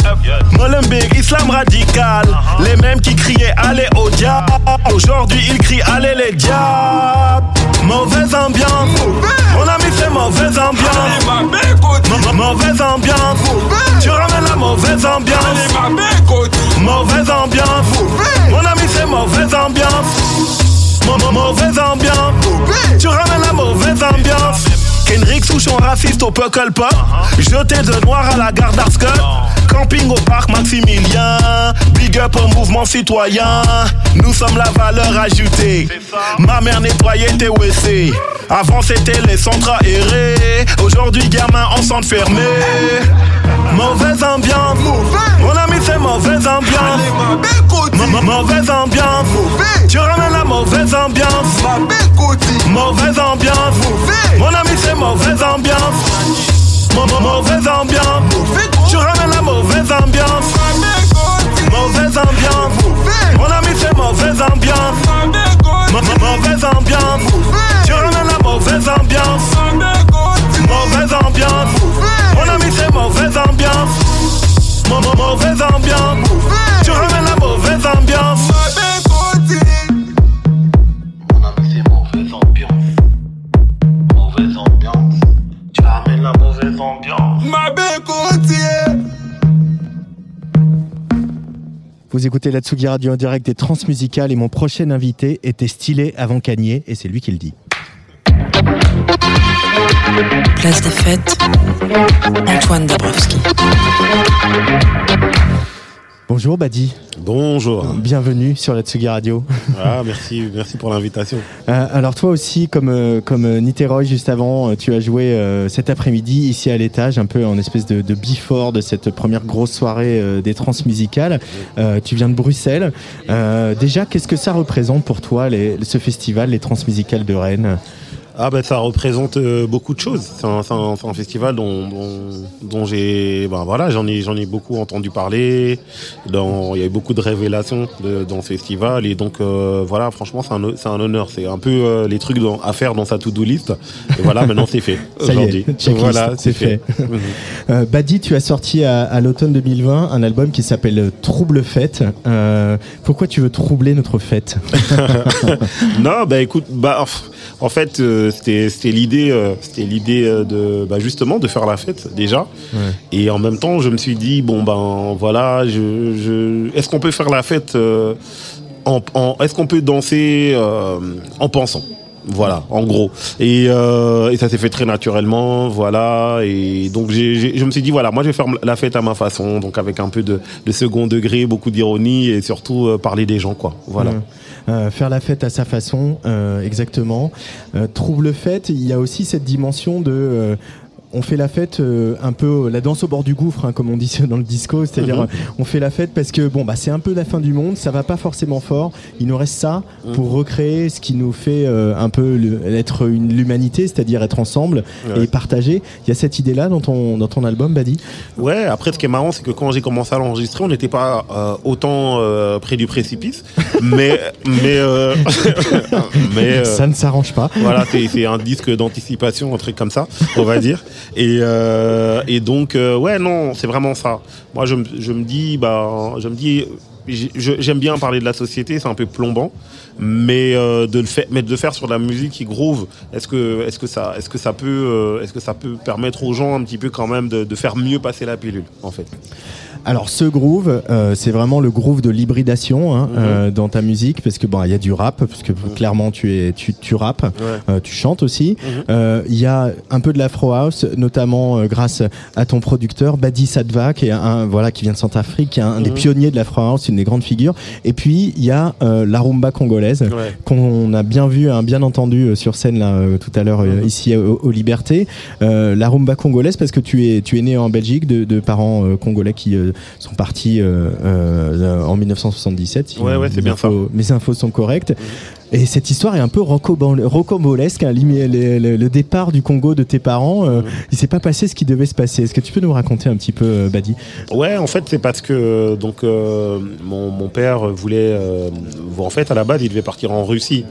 Molenbeek, islam radical. Les mêmes qui criaient allez au diable. Aujourd'hui ils crient allez les diables. Mauvaise ambiance. Mon ami c'est mauvaise ambiance. Ma- ma- Mauvaise ambiance. Tu ramènes la mauvaise ambiance. Mauvaise ambiance. Mon ami c'est mauvaise ambiance. Ma- ma- Mauvaise ambiance. Tu ramènes la mauvaise ambiance. Kendrick Souchon raciste au Puckle Pop. Jeté de noir à la garde d'Arscut. Camping au parc Maximilien. Big up au mouvement citoyen. Nous sommes la valeur ajoutée. Ma mère nettoyait tes WC. Avant c'était les centres aérés. Aujourd'hui gamin en centre fermé. Mauvaise ambiance. Mon ami c'est mauvaise ambiance. Ma- ma- Mauvaise ambiance. La mauvaise ambiance. Ambiance. Mon ami c'est mauvaise ambiance. Ma- ma- Mauvaise ambiance. Tu ramènes la mauvaise ambiance. Mauvaise ambiance. Mon ami c'est mauvaise ambiance. Ma- ma- Mauvaise ambiance. Tu ramènes la mauvaise ambiance. Mauvaise ambiance. Mon ami c'est mauvaise ambiance. Ma- ma- Mauvaise ambiance. Vous écoutez la Tsugi Radio en direct des Transmusicales et mon prochain invité était stylé avant Cagné et c'est lui qui le dit. Place des fêtes, Antoine Dabrowski. Bonjour Badi, Bonjour. bienvenue sur la Tsugi Radio. Ah, merci, merci pour l'invitation. Euh, alors toi aussi, comme, euh, comme euh, juste avant, euh, tu as joué euh, cet après-midi ici à l'étage, un peu en espèce de, de before de cette première grosse soirée euh, des transmusicales. Euh, tu viens de Bruxelles. Euh, déjà, qu'est-ce que ça représente pour toi, les- ce festival, les transmusicales de Rennes? Ah ben ça représente euh, beaucoup de choses. C'est un, festival dont, dont, dont j'ai, ben voilà, j'en ai, j'en ai beaucoup entendu parler. Dans, il y a eu beaucoup de révélations de- dans ce festival et donc euh, voilà, franchement c'est un, c'est un honneur. C'est un peu euh, les trucs dans- à faire dans sa to-do list. Et voilà, maintenant c'est fait Ça y est, aujourd'hui. Voilà, c'est fait. Mhm. Badi, tu as sorti à, à l'automne 2020 un album qui s'appelle Trouble Fête. Pourquoi tu veux troubler notre fête? Non, bah écoute, bah en fait, c'était c'était l'idée, euh, c'était l'idée euh, de bah, justement de faire la fête déjà. Et en même temps, je me suis dit bon ben voilà, je, je est-ce qu'on peut faire la fête euh, en, en- est-ce qu'on peut danser euh, en pensant? Voilà, en gros. Et, euh, et ça s'est fait très naturellement, voilà. Et donc j'ai- je me suis dit voilà, moi je vais faire la fête à ma façon, donc avec un peu de, de second degré, beaucoup d'ironie et surtout euh, parler des gens, quoi. Voilà. Ouais. Euh, faire la fête à sa façon, euh, exactement. Euh, trouble fête, il y a aussi cette dimension de. On fait la fête euh, un peu la danse au bord du gouffre, hein, comme on dit dans le disco, c'est-à-dire Mhm. euh, on fait la fête parce que bon bah c'est un peu la fin du monde, ça va pas forcément fort. Il nous reste ça Mhm. pour recréer ce qui nous fait euh, un peu le- être une- l'humanité, c'est-à-dire être ensemble Ouais. et partager. Il y a cette idée-là dans ton dans ton album, Badi? Ouais, après ce qui est marrant, c'est que quand j'ai commencé à l'enregistrer, on n'était pas euh, autant euh, près du précipice, mais mais euh, mais Ça ne s'arrange pas. voilà, c'est c'est un disque d'anticipation, un truc comme ça, on va dire. Et euh, et donc euh, ouais non, c'est vraiment ça. Moi je je me dis bah je me dis j'aime bien parler de la société, c'est un peu plombant, mais euh, de le faire, mais de faire sur de la musique qui groove. Est-ce que, est-ce que ça, est-ce que ça peut, euh, est-ce que ça peut permettre aux gens un petit peu quand même de, de faire mieux passer la pilule, en fait? Alors ce groove, euh, c'est vraiment le groove de l'hybridation hein, Mhm. euh, dans ta musique, parce que bon, il y a du rap, parce que clairement tu es, tu, tu rappes, euh, tu chantes aussi. Mhm. Il y a un peu de l'afro house, notamment grâce à ton producteur Badi Sadva, qui est un voilà qui vient de Centrafrique, qui est un des Mhm. pionniers de l'afro house, une des grandes figures. Et puis il y a la rumba congolaise Ouais. qu'on a bien vu, hein, bien entendu sur scène là tout à l'heure Mhm. ici au, au Liberté. Euh, la rumba congolaise parce que tu es tu es né en Belgique de, de parents congolais qui sont partis euh, euh, en 1977. si Ouais, ouais, c'est bien infos- Mes infos sont correctes. Et cette histoire est un peu rocambole- rocambolesque. hein, le, départ du Congo de tes parents, euh, il s'est pas passé ce qui devait se passer. Est-ce que tu peux nous raconter un petit peu, euh, Badi? Ouais, en fait, c'est parce que euh, donc euh, mon, mon père voulait, euh, en fait, à la base, il devait partir en Russie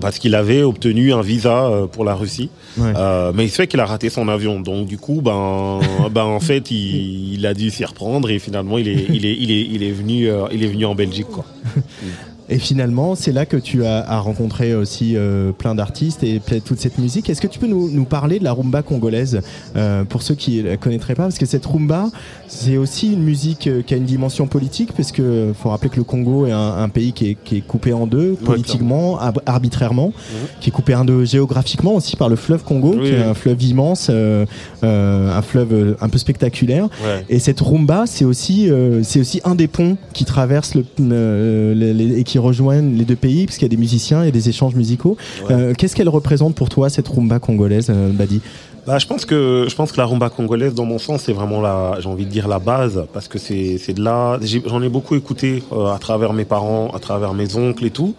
parce qu'il avait obtenu un visa pour la Russie, Ouais. Mais il se fait qu'il a raté son avion. Donc du coup, ben, ben en fait, il, il a dû s'y reprendre et finalement, il est, il est, il est, il est venu, il est venu en Belgique, quoi. Et finalement, c'est là que tu as, as rencontré aussi euh, plein d'artistes et toute cette musique. Est-ce que tu peux nous, nous parler de la rumba congolaise euh, pour ceux qui la connaîtraient pas? Parce que cette rumba, c'est aussi une musique euh, qui a une dimension politique, parce que faut rappeler que le Congo est un, un pays qui est, qui est coupé en deux politiquement, ab- arbitrairement, qui est coupé en deux géographiquement aussi par le fleuve Congo, Oui, qui est oui. un fleuve immense, euh, euh, un fleuve euh, un peu spectaculaire. Ouais. Et cette rumba, c'est aussi, euh, c'est aussi un des ponts qui traverse le, euh, les- les- qui rejoignent les deux pays, parce qu'il y a des musiciens, a des échanges musicaux. Ouais. Euh, Qu'est-ce qu'elle représente pour toi, cette rumba congolaise, euh, Badi? Bah, je pense que je pense que la rumba congolaise, dans mon sens, c'est vraiment la, j'ai envie de dire la base, parce que c'est c'est de là. J'en ai beaucoup écouté euh, à travers mes parents, à travers mes oncles et tout.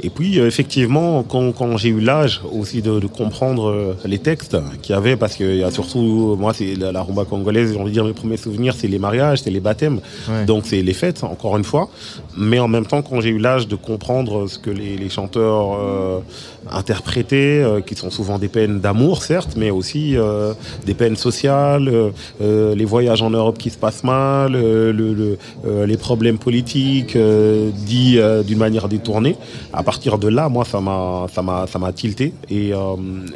Et puis euh, effectivement, quand, quand j'ai eu l'âge aussi de, de comprendre euh, les textes qu'il y avait, parce qu'il y a surtout, moi, c'est la, la rumba congolaise. J'ai envie de dire mes premiers souvenirs, c'est les mariages, c'est les baptêmes, Ouais. donc c'est les fêtes, encore une fois. Mais en même temps, quand j'ai eu l'âge de comprendre ce que les, les chanteurs interprétaient, euh, qui sont souvent des peines d'amour, certes, mais aussi euh, des peines sociales, euh, les voyages en Europe qui se passent mal, le, le, les problèmes politiques dits d'une manière détournée. À partir de là, moi, ça m'a, ça m'a, ça m'a tilté. Et,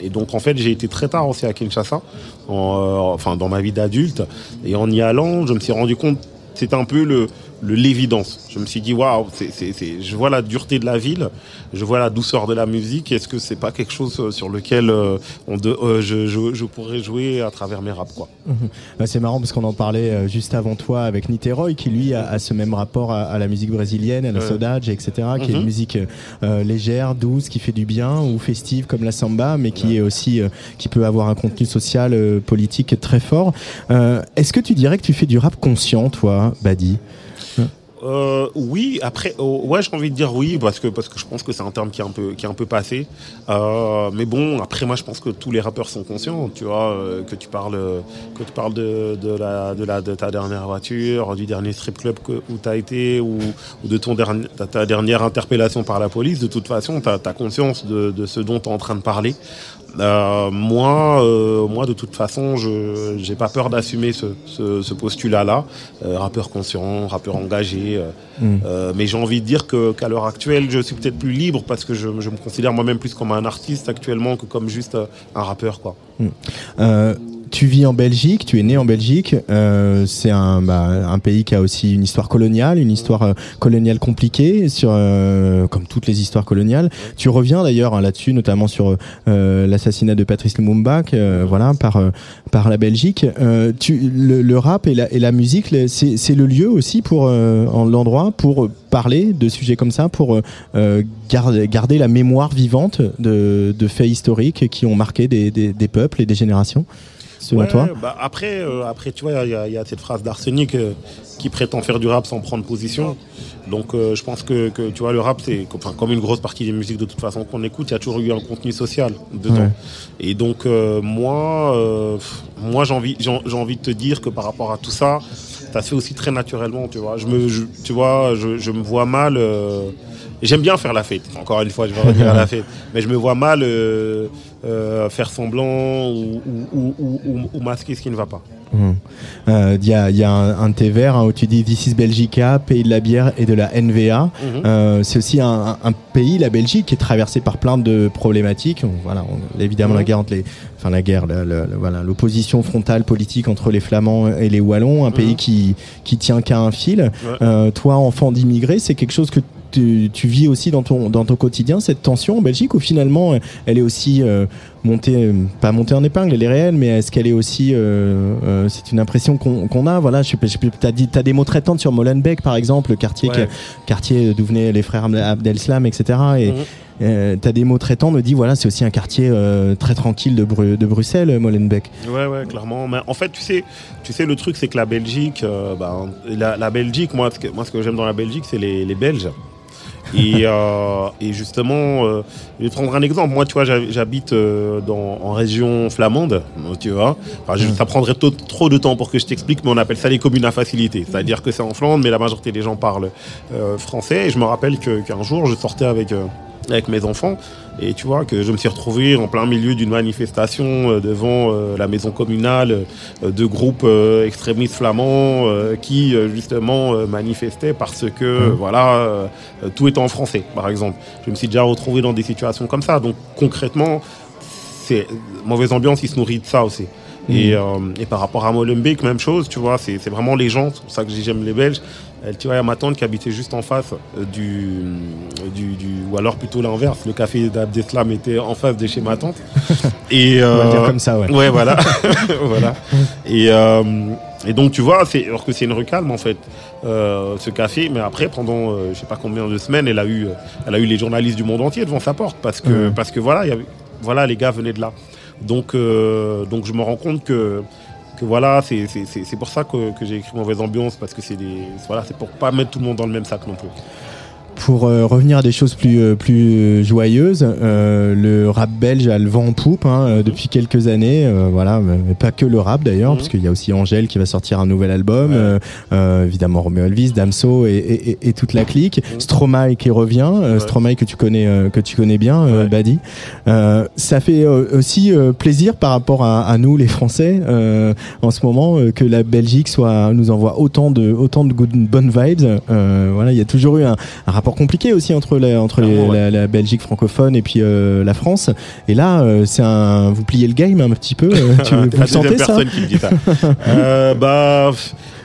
et donc, en fait, j'ai été très tard aussi à Kinshasa, en, enfin, dans ma vie d'adulte. Et en y allant, je me suis rendu compte, c'était un peu le, le l'évidence. Je me suis dit waouh, c'est, c'est, c'est, je vois la dureté de la ville, je vois la douceur de la musique. Est-ce que c'est pas quelque chose euh, sur lequel euh, on de, euh, je, je, je pourrais jouer à travers mes raps quoi Bah, c'est marrant parce qu'on en parlait euh, juste avant toi avec Niteroy qui lui a, a ce même rapport à, à la musique brésilienne, à la saudade, etc. qui est Mhm. une musique euh, légère, douce, qui fait du bien ou festive comme la samba, mais qui est aussi euh, qui peut avoir un contenu social, euh, politique très fort. Euh, Est-ce que tu dirais que tu fais du rap conscient, toi, Badi? Euh, oui, après, oh, ouais, j'ai envie de dire oui parce que parce que je pense que c'est un terme qui est un peu qui est un peu passé. Euh, mais bon, après moi, je pense que tous les rappeurs sont conscients, tu vois, euh, que tu parles que tu parles de, de la de ta dernière voiture, du dernier strip club où t'as été ou, de ton ta, dernière interpellation par la police. De toute façon, t'as as conscience de, de ce dont t'es en train de parler. Euh, moi, euh, moi, de toute façon, je j'ai pas peur d'assumer ce, ce, ce postulat-là. Euh, rappeur conscient, rappeur engagé. euh, Mm. euh, mais j'ai envie de dire que qu'à l'heure actuelle, je suis peut-être plus libre parce que je, je me considère moi-même plus comme un artiste actuellement que comme juste euh, un rappeur, quoi. Euh, tu vis en Belgique, tu es né en Belgique. euh, c'est un, bah, un pays qui a aussi une histoire coloniale, une histoire euh, coloniale compliquée, sur, euh, comme toutes les histoires coloniales. Tu reviens d'ailleurs hein, là-dessus, notamment sur euh, l'assassinat de Patrice Lumumba, euh, voilà, par par la Belgique. Tu, le, le rap et la, et la musique, c'est c'est le lieu aussi pour en l'endroit pour parler de sujets comme ça, pour garder, garder la mémoire vivante de, de faits historiques qui ont marqué des, des, des peuples et des générations? Selon Ouais, toi bah après, euh, après, tu vois, il y, a- il y a cette phrase d'Arsenic euh, qui prétend faire du rap sans prendre position. Donc, euh, je pense que, que, tu vois, le rap, c'est enfin, comme une grosse partie des musiques de toute façon qu'on écoute, il y a toujours eu un contenu social dedans. Ouais. Et donc, moi, moi, j'ai envie, j'ai envie de te dire que par rapport à tout ça, ça se fait aussi très naturellement, tu vois. Je me, je- tu vois, je, je me vois mal. J'aime bien faire la fête. Encore une fois, je vais revenir à la fête. Mais je me vois mal euh, euh, faire semblant ou, ou, ou, ou- ou masquer ce qui ne va pas. Hum. Euh, Il y, a, il y a un, un tes vers hein, où tu dis This is Belgica, pays de la bière et de la NVA. Mhm. Euh, c'est aussi un, pays, la Belgique, qui est traversé par plein de problématiques. On- voilà, on- évidemment Mhm. la guerre entre les, enfin la guerre, le- le- le- voilà, l'opposition frontale politique entre les Flamands et les Wallons, un pays Mhm. qui qui tient qu'à un fil. Ouais. Toi, enfant d'immigré, c'est quelque chose que tu, tu vis aussi dans ton dans ton quotidien cette tension en Belgique ou finalement elle est aussi euh, montée, euh, pas montée en épingle, elle est réelle, mais est-ce qu'elle est aussi, euh, euh, c'est une impression qu'on a, voilà, je dit, t'as des mots traitantes sur Molenbeek par exemple, le quartier, Ouais. que- quartier d'où venaient les frères Abd- Abdelslam, etc. Et Mhm. euh, t'as des mots traitants, me dit voilà, c'est aussi un quartier euh, très tranquille de, Bru- de Bruxelles, Molenbeek. Ouais, ouais, clairement. Mais en fait, tu sais, tu sais, le truc, c'est que la Belgique, euh, ben, la, la Belgique, moi, ce que, moi, ce que j'aime dans la Belgique, c'est les, les Belges. Et, euh, et justement, euh, je vais prendre un exemple. Moi, tu vois, j'hab- j'habite euh, dans, en région flamande, tu vois. Enfin, je- ça prendrait to- trop de temps pour que je t'explique, mais on appelle ça les communes à facilité. C'est-à-dire que c'est en Flandre, mais la majorité des gens parlent euh, français. Et je me rappelle qu'un jour, je sortais avec, euh, avec mes enfants. Et tu vois que je me suis retrouvé en plein milieu d'une manifestation euh, devant euh, la maison communale euh, de groupes extrémistes flamands qui justement manifestaient parce que voilà euh, tout était en français par exemple. Je me suis déjà retrouvé dans des situations comme ça. Donc concrètement, c'est mauvaise ambiance, il se nourrit de ça aussi. Et, euh, et par rapport à Molenbeek, même chose, tu vois, c'est vraiment les gens, c'est pour ça que j'aime les Belges. Elle, y a ma tante qui habitait juste en face euh, du, du, du ou alors plutôt l'inverse, le café d'Abdeslam était en face de chez ma tante. Et On va euh, dire comme ça, ouais. Ouais, voilà, voilà. Et, euh, et donc tu vois, c'est alors que c'est une rue calme en fait, euh, ce café. Mais après, pendant euh, je sais pas combien de semaines, elle a eu, elle a eu les journalistes du monde entier devant sa porte parce que parce que voilà, il y avait, voilà, les gars venaient de là. Donc euh, donc je me rends compte que que voilà, c'est pour ça que, que j'ai écrit mauvaise ambiance parce que c'est voilà, pour pas mettre tout le monde dans le même sac non plus. Pour euh, revenir à des choses plus, euh, plus joyeuses, euh, le rap belge a le vent en poupe hein, depuis quelques années. euh, voilà, mais pas que le rap d'ailleurs, Mhm. parce qu'il y a aussi Angèle qui va sortir un nouvel album. Ouais. évidemment Romeo Elvis, Damso et, et, et- et toute la clique. Stromae qui revient, Ouais. Stromae que tu connais, euh, que tu connais bien, euh, Ouais. Badi. Euh, ça fait aussi euh, plaisir par rapport à, à nous les Français euh, en ce moment euh, que la Belgique soit nous envoie autant de autant de good- bonnes vibes. Euh, voilà, il y a toujours eu un, un rapport compliqué aussi entre la, entre les- Clairement, ouais. la, la Belgique francophone et puis euh, la France. Et là, euh, c'est un vous pliez le game un petit peu. euh, tu, vous deuxième sentez ça qui me dit ça. Bah,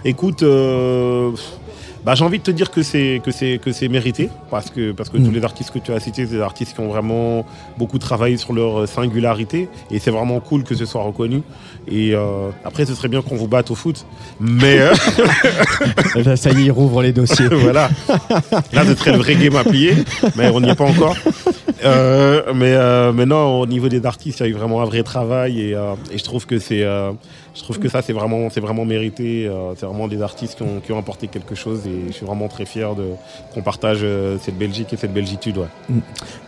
écoute, bah, j'ai envie de te dire que c'est que c'est que c'est mérité parce que parce que Mm. tous les artistes que tu as cités, c'est des artistes qui ont vraiment beaucoup travaillé sur leur singularité et c'est vraiment cool que ce soit reconnu. Et euh, après, ce serait bien qu'on vous batte au foot, mais euh, Ça y est, il rouvre les dossiers. voilà. Là, ce serait le vrai game à plier, mais on n'y est pas encore. Euh, mais, euh, mais non, au niveau des artistes, il y a eu vraiment un vrai travail et, euh, et je trouve que c'est, euh, je trouve que ça, c'est vraiment, c'est vraiment mérité. euh, c'est vraiment des artistes qui ont, qui ont apporté quelque chose et je suis vraiment très fier de qu'on partage euh, cette Belgique et cette belgitude. Ouais.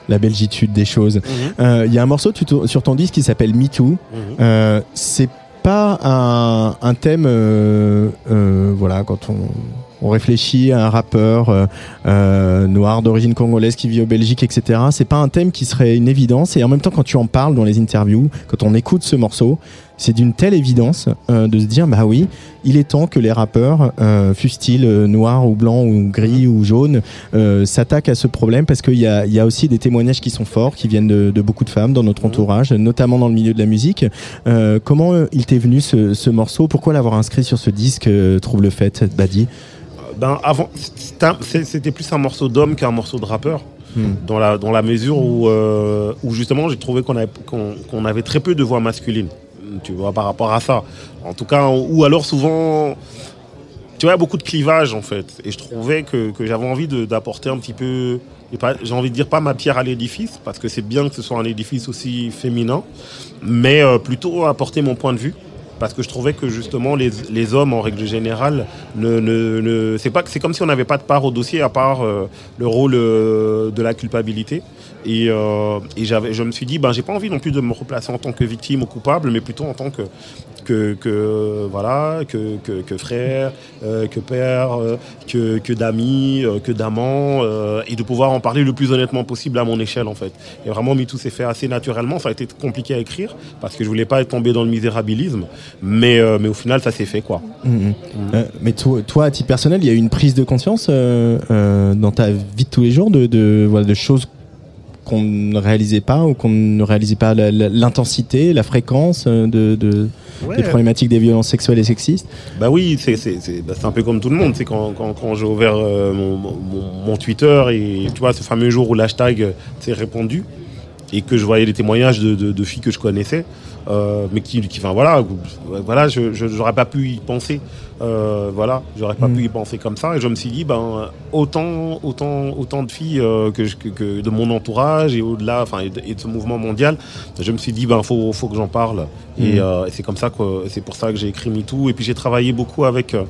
La belgitude des choses. Euh, Il y a un morceau sur ton disque qui s'appelle Me Too. Mhm. Euh, c'est pas un, un thème, voilà, quand on, on réfléchit à un rappeur euh, euh, noir d'origine congolaise qui vit au Belgique, etc. C'est pas un thème qui serait une évidence. Et en même temps, quand tu en parles dans les interviews, quand on écoute ce morceau, c'est d'une telle évidence euh, de se dire, bah oui, il est temps que les rappeurs, euh, fussent-ils euh, noirs ou blancs ou gris ou jaunes, euh, s'attaquent à ce problème parce qu'il y a, y a aussi des témoignages qui sont forts, qui viennent de, de beaucoup de femmes dans notre entourage, notamment dans le milieu de la musique. Euh, comment euh, il t'est venu ce, ce morceau? Pourquoi l'avoir inscrit sur ce disque euh, Trouve le fait, Badi? Ben avant, c'était plus un morceau d'homme qu'un morceau de rappeur. Hmm. Dans la, dans la mesure où, euh, où justement j'ai trouvé qu'on avait, qu'on avait très peu de voix masculines, tu vois, par rapport à ça. En tout cas, ou alors souvent, tu vois, beaucoup de clivage en fait. Et je trouvais que, que j'avais envie d'apporter un petit peu, j'ai envie de dire pas ma pierre à l'édifice, parce que c'est bien que ce soit un édifice aussi féminin, mais euh, plutôt apporter mon point de vue. Parce que je trouvais que justement les, les hommes en règle générale ne, ne, ne- c'est comme si on n'avait pas de part au dossier à part euh, le rôle euh, de la culpabilité et, euh, je me suis dit ben j'ai pas envie non plus de me replacer en tant que victime ou coupable mais plutôt en tant que que voilà que, frère euh, que père euh, que, que d'amis euh, que d'amant euh, et de pouvoir en parler le plus honnêtement possible à mon échelle en fait. Et vraiment MeToo s'est fait assez naturellement. Ça a été compliqué à écrire parce que je voulais pas être tombé dans le misérabilisme. Mais, euh, mais au final ça s'est fait quoi. Mhm. Euh, mais toi, toi, à titre personnel, il y a eu une prise de conscience euh, euh, dans ta vie de tous les jours de, voilà, de choses qu'on ne réalisait pas ou qu'on ne réalisait pas la- la- l'intensité, la fréquence euh, de, de- Ouais. des problématiques des violences sexuelles et sexistes? Bah oui, c'est bah, un peu comme tout le monde. C'est quand, quand, quand j'ai ouvert euh, mon, mon, mon Twitter et tu vois ce fameux jour où l'hashtag euh, s'est répandu et que je voyais les témoignages de, de, de filles que je connaissais, euh, mais qui, qui, enfin voilà, voilà, je je- j'aurais pas pu y penser. Euh, voilà, j'aurais pas Mm. pu y penser comme ça. Et je me suis dit, ben autant, autant, autant de filles euh, que, je- que, que de mon entourage et au-delà, enfin et de, et de ce mouvement mondial, je me suis dit, ben faut, faut que j'en parle. Et, Mm. euh, et c'est comme ça que c'est pour ça que j'ai écrit MeToo. Et puis j'ai travaillé beaucoup avec euh,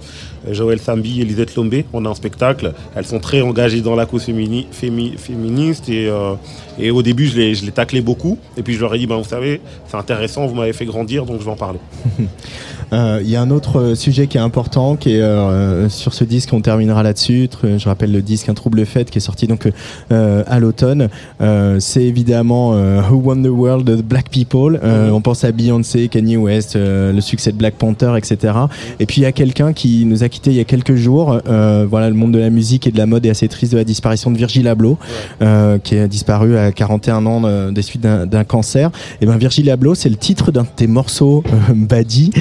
Joël Sambi et Lisette Lombé. On a un spectacle. Elles sont très engagées dans la cause fémini- fémi- féministe et, euh, et au début je les, je les taclais beaucoup. Et puis je leur ai dit, ben vous savez, c'est intéressant vous m'avez fait grandir, donc je vais en parler. Euh, Il y a un autre euh, sujet qui est important, qui est euh, sur ce disque, on terminera là-dessus. Je rappelle le disque Un trouble fête qui est sorti donc euh, à l'automne. Euh, c'est évidemment euh, Who Won the World the Black People. Euh, On pense à Beyoncé, Kanye West, euh, le succès de Black Panther, etc. Et puis il y a quelqu'un qui nous a quitté il y a quelques jours. Euh, voilà, le monde de la musique et de la mode est assez triste de la disparition de Virgil Abloh, euh, qui a disparu à 41 ans euh, des suites d'un d'un cancer. Et ben Virgil Abloh, c'est le titre d'un de tes morceaux, euh, Badi.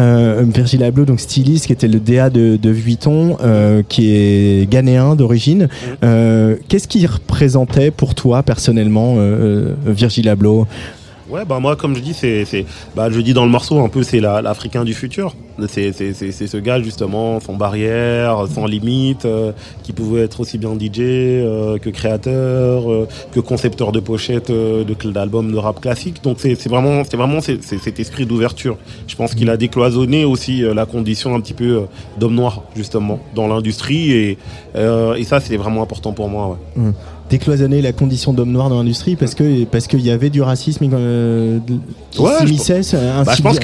Euh, Virgil Abloh, donc styliste, qui était le DA de, de Vuitton, euh, qui est ghanéen d'origine. Euh, Qu'est-ce qu'il représentait pour toi personnellement, euh, Virgil Abloh? Ouais, bah moi, comme je dis, c'est, bah, je dis dans le morceau un peu, c'est la- l'Africain du futur. C'est, ce gars justement, sans barrière, sans limite, euh, qui pouvait être aussi bien DJ euh, que créateur, euh, que concepteur de pochettes euh, d'albums de rap classique. Donc c'est, c'est vraiment, c'est vraiment c'est cet esprit d'ouverture. Je pense qu'il a décloisonné aussi euh, la condition un petit peu euh, d'homme noir justement dans l'industrie et, et ça c'est vraiment important pour moi. Ouais. Hum. Décloisonner la condition d'homme noir dans l'industrie parce que parce qu'il y avait du racisme euh, qui Ouais, je s'immisçait, Bah, je pense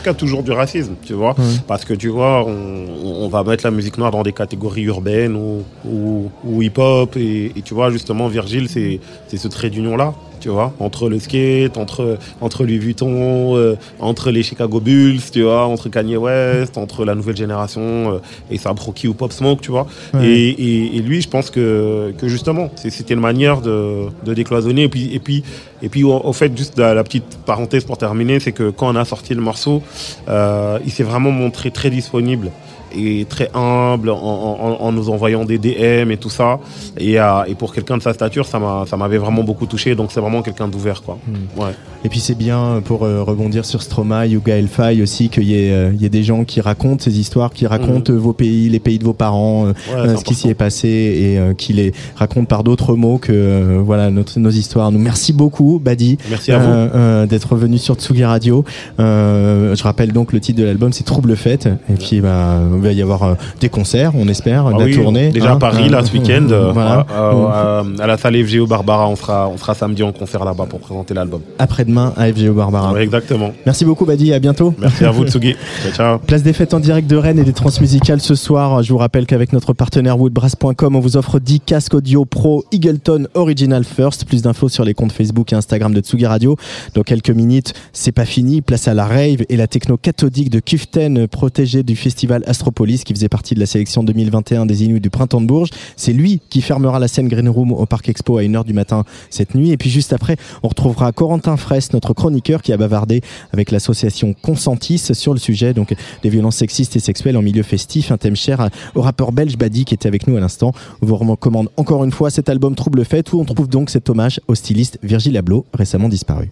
qu'il y a toujours du racisme, tu vois. Ouais. Parce que tu vois, on, on va mettre la musique noire dans des catégories urbaines ou, ou, ou hip-hop. Et, et tu vois, justement, Virgile, c'est c'est ce trait d'union-là, tu vois. Entre le skate, entre, entre Louis Vuitton, euh, entre les Chicago Bulls, tu vois, entre Kanye West, entre la nouvelle génération euh, et ça Rocky ou Pop Smoke, tu vois. Ouais. Et, et, et lui, je pense que, que justement, c'était une manière de, de décloisonner. Et puis, et puis, et puis au, au fait, juste la, la petite parenthèse pour terminer, c'est que quand on a sorti le morceau, euh, il s'est vraiment montré très disponible et très humble en, en- en nous envoyant des DM et tout ça. Et, euh, et pour quelqu'un de sa stature, ça m'a- ça m'avait vraiment beaucoup touché. Donc c'est vraiment quelqu'un d'ouvert, quoi. Ouais. Et puis c'est bien pour euh, rebondir sur Stromae, Yuga Elfai aussi qu'il y, ait, euh, y ait des gens qui racontent ces histoires, qui racontent euh, vos pays, les pays de vos parents, euh, euh, ce qui s'y est passé et euh, qui les racontent par d'autres mots que euh, voilà notre, nos histoires. Nous merci beaucoup Badi Merci à vous. euh, euh, d'être venu sur Tsugi Radio. Euh, je rappelle donc le titre de l'album c'est Trouble Fête et puis bah, va y avoir euh, des concerts on espère, Ah de la oui, tournée. Déjà hein, à Paris, euh, là, ce week-end, euh, voilà. à, à- à la salle FGO Barbara, on sera, on sera samedi en concert là-bas pour présenter l'album. Après-demain à FGO Barbara. Ouais, exactement. Merci beaucoup Badi, à bientôt. Merci à vous, Tsugi. Ciao, ciao. Place des fêtes en direct de Rennes et des transmusicales ce soir. Je vous rappelle qu'avec notre partenaire woodbrass.com, on vous offre 10 casques audio pro Eagleton Original First. Plus d'infos sur les comptes Facebook et Instagram de Tsugi Radio. Dans quelques minutes, c'est pas fini. Place à la rave et la techno cathodique de Kuften, protégé du festival Astropolis, qui faisait partie de la sélection 2021 des Inuits du Printemps de Bourges. C'est lui qui fermera la scène Green Room au Parc Expo à 1h du matin cette nuit. Et puis juste après, on retrouvera Corentin Fraisse, notre chroniqueur, qui a bavardé avec l'association Consentis sur le sujet donc des violences sexistes et sexuelles en milieu festif, un thème cher au rappeur belge Badi qui était avec nous à l'instant. On vous recommande encore une fois cet album Trouble Fête où on trouve donc cet hommage au styliste Virgil Abloh, récemment disparu.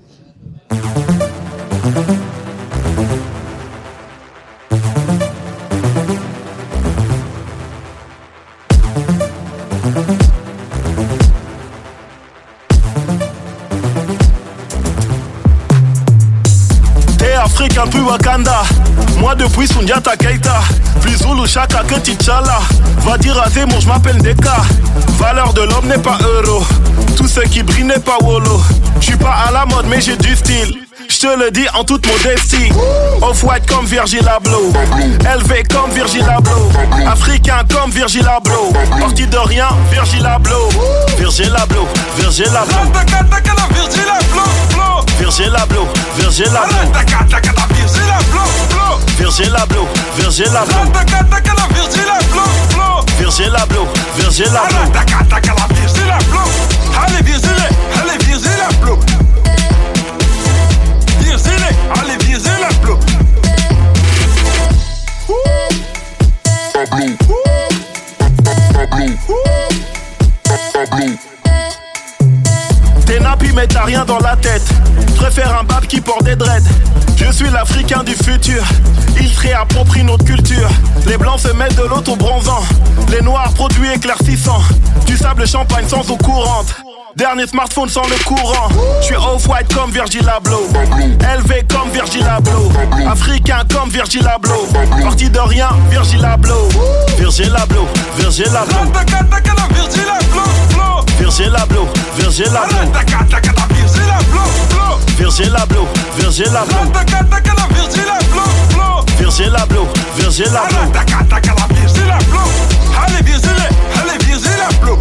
Wakanda. Moi depuis Sundiata Keita. Plus Zulu Chaka que T'Challa. Va dire à Zemmour je m'appelle Deka Valeur de l'homme n'est pas euro. Tout ce qui brille n'est pas wolo. Je suis pas à la mode mais j'ai du style je te le dis en toute modestie. Off-white comme Virgil Abloh. Élevé comme Virgil Abloh. Africain comme Virgil Abloh. Parti de rien, Virgil Abloh. Virgil Abloh, Virgil Abloh. Virgil Abloh, Virgil Abloh Virgil Abloh, Virgil Abloh Virgil Abloh, Virgil Abloh. Allez, Virgile, allez, Virgile, t'as rien dans la tête. Préfère un bab qui porte des dreads. Je suis l'Africain du futur. Ils se réapproprient notre culture. Les blancs se mettent de l'auto bronzant. Les noirs produits éclaircissants. Du sable champagne sans eau courante. Dernier smartphone sans le courant. Je suis off-white comme Virgil Abloh. Élevé comme Virgil Abloh. Africain comme Virgil Abloh. Parti de rien, Virgil Abloh. Virgil Abloh, Virgil Abloh. Virgil Abloh, Virgil Abloh. Virgil Abloh, blow. Virgil Abloh, Virgil Abloh. Virgil Abloh, blow. Virgil Abloh, Virgil Abloh. Virgil Abloh. Allez, Virgil, allez, Virgil Abloh.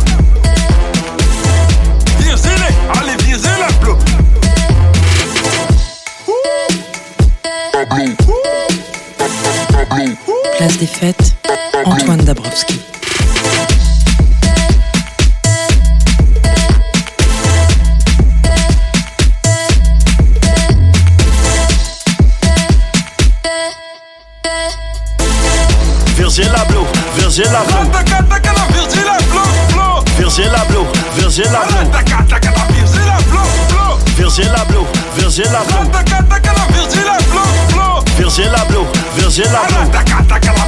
Virgil, allez, Virgil Abloh. Place des fêtes, Antoine Dabrowski. Virgil Abloh. Virgil Abloh, blow. Virgil Virgil Abloh. Virgil Abloh, blow. Virgil Virgil Abloh. Virgil Abloh, blow. Virgil Virgil Abloh.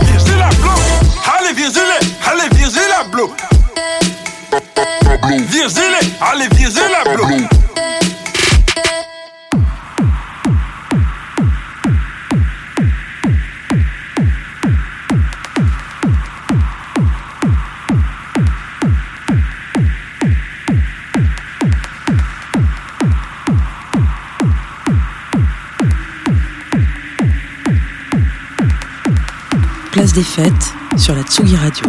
Virgil Abloh. Allez, Virgil, allez, Virgil Abloh. Virgil, allez, Virgil des fêtes sur la Tsugi Radio.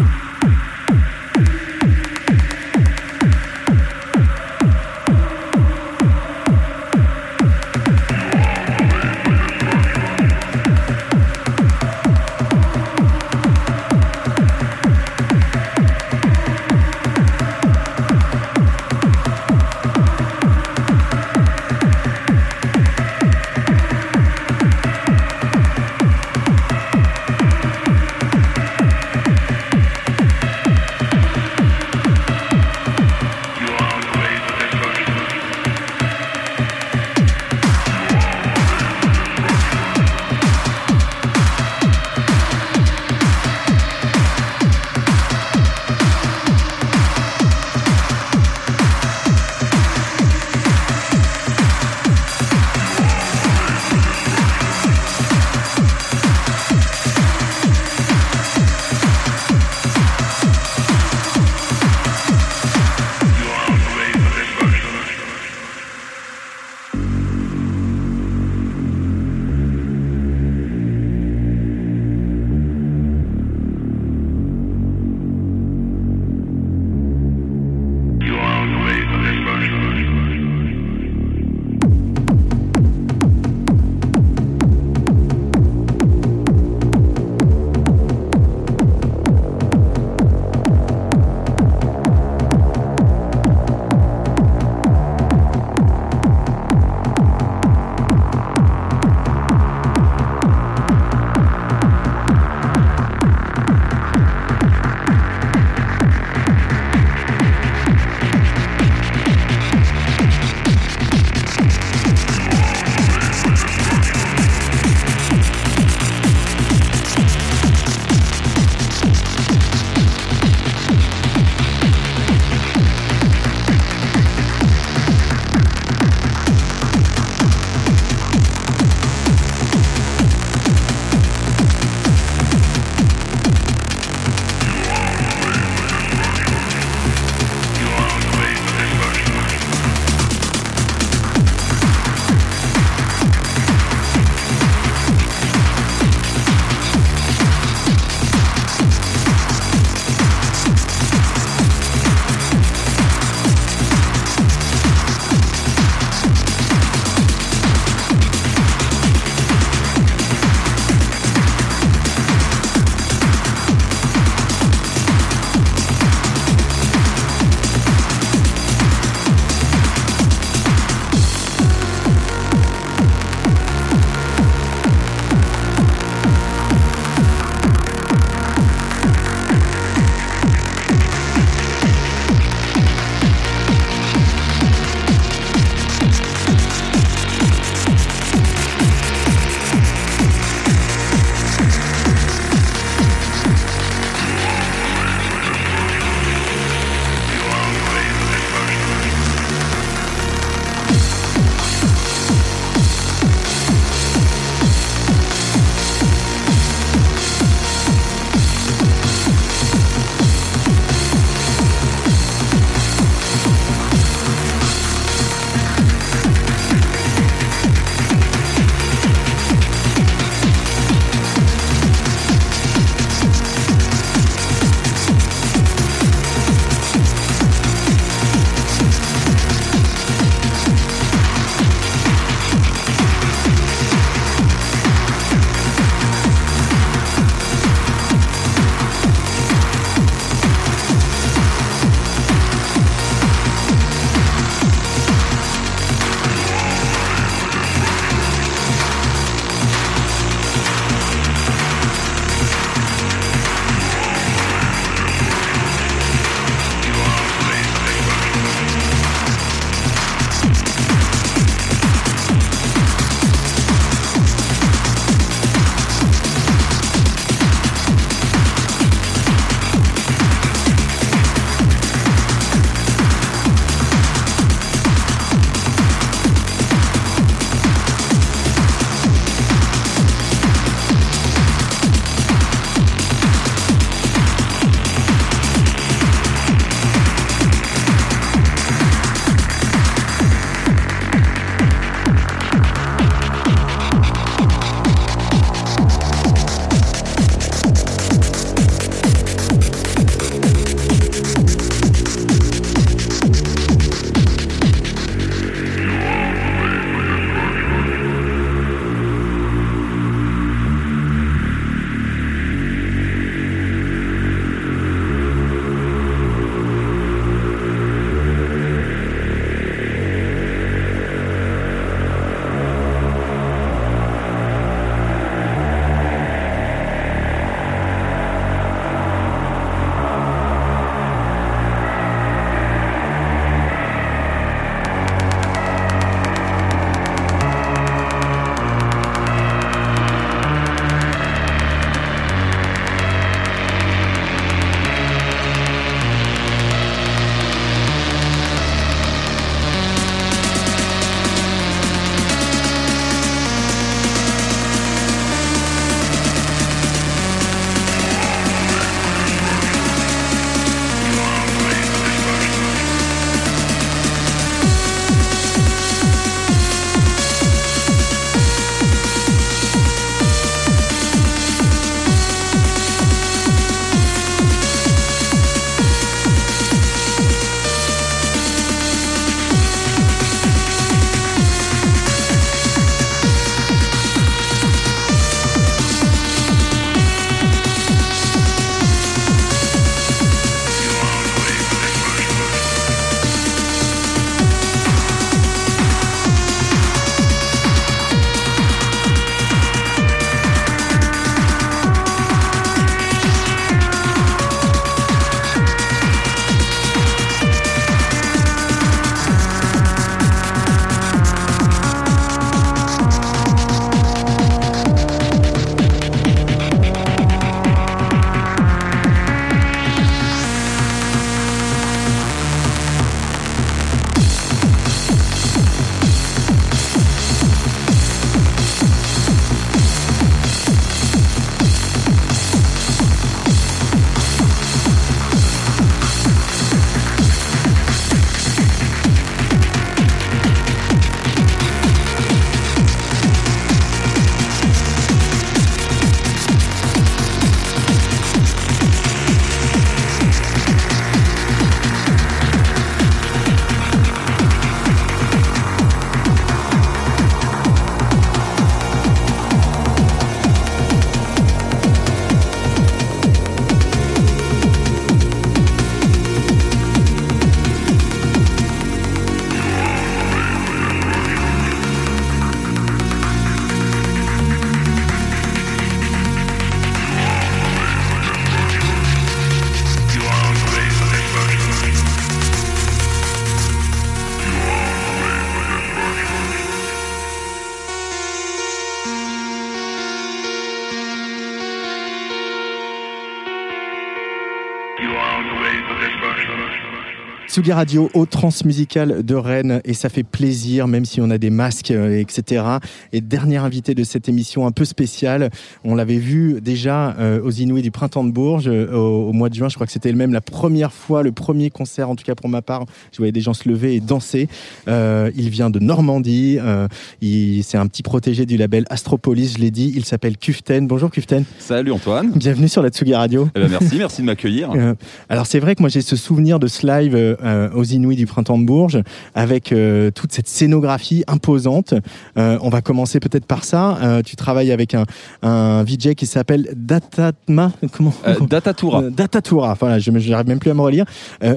Radio au Transmusical de Rennes et ça fait plaisir même si on a des masques euh, etc. Et dernier invité de cette émission un peu spéciale, on l'avait vu déjà euh, aux Inouïs du Printemps de Bourges euh, au, au mois de juin, je crois que c'était même la première fois, le premier concert en tout cas pour ma part, je voyais des gens se lever et danser. Euh, il vient de Normandie, euh, il- c'est un petit protégé du label Astropolis, je l'ai dit, il s'appelle Kuften. Bonjour Kuften. Salut Antoine. Bienvenue sur la Tsugi Radio. Eh ben, merci, merci de m'accueillir. Euh, alors c'est vrai que moi j'ai ce souvenir de ce live euh, aux Inouïs du printemps de Bourges avec euh, toute cette scénographie imposante. Euh, on va commencer peut-être par ça. Tu travailles avec un, un VJ qui s'appelle Datatma, comment Datatura. Datatura, voilà, je n'arrive même plus à me relire,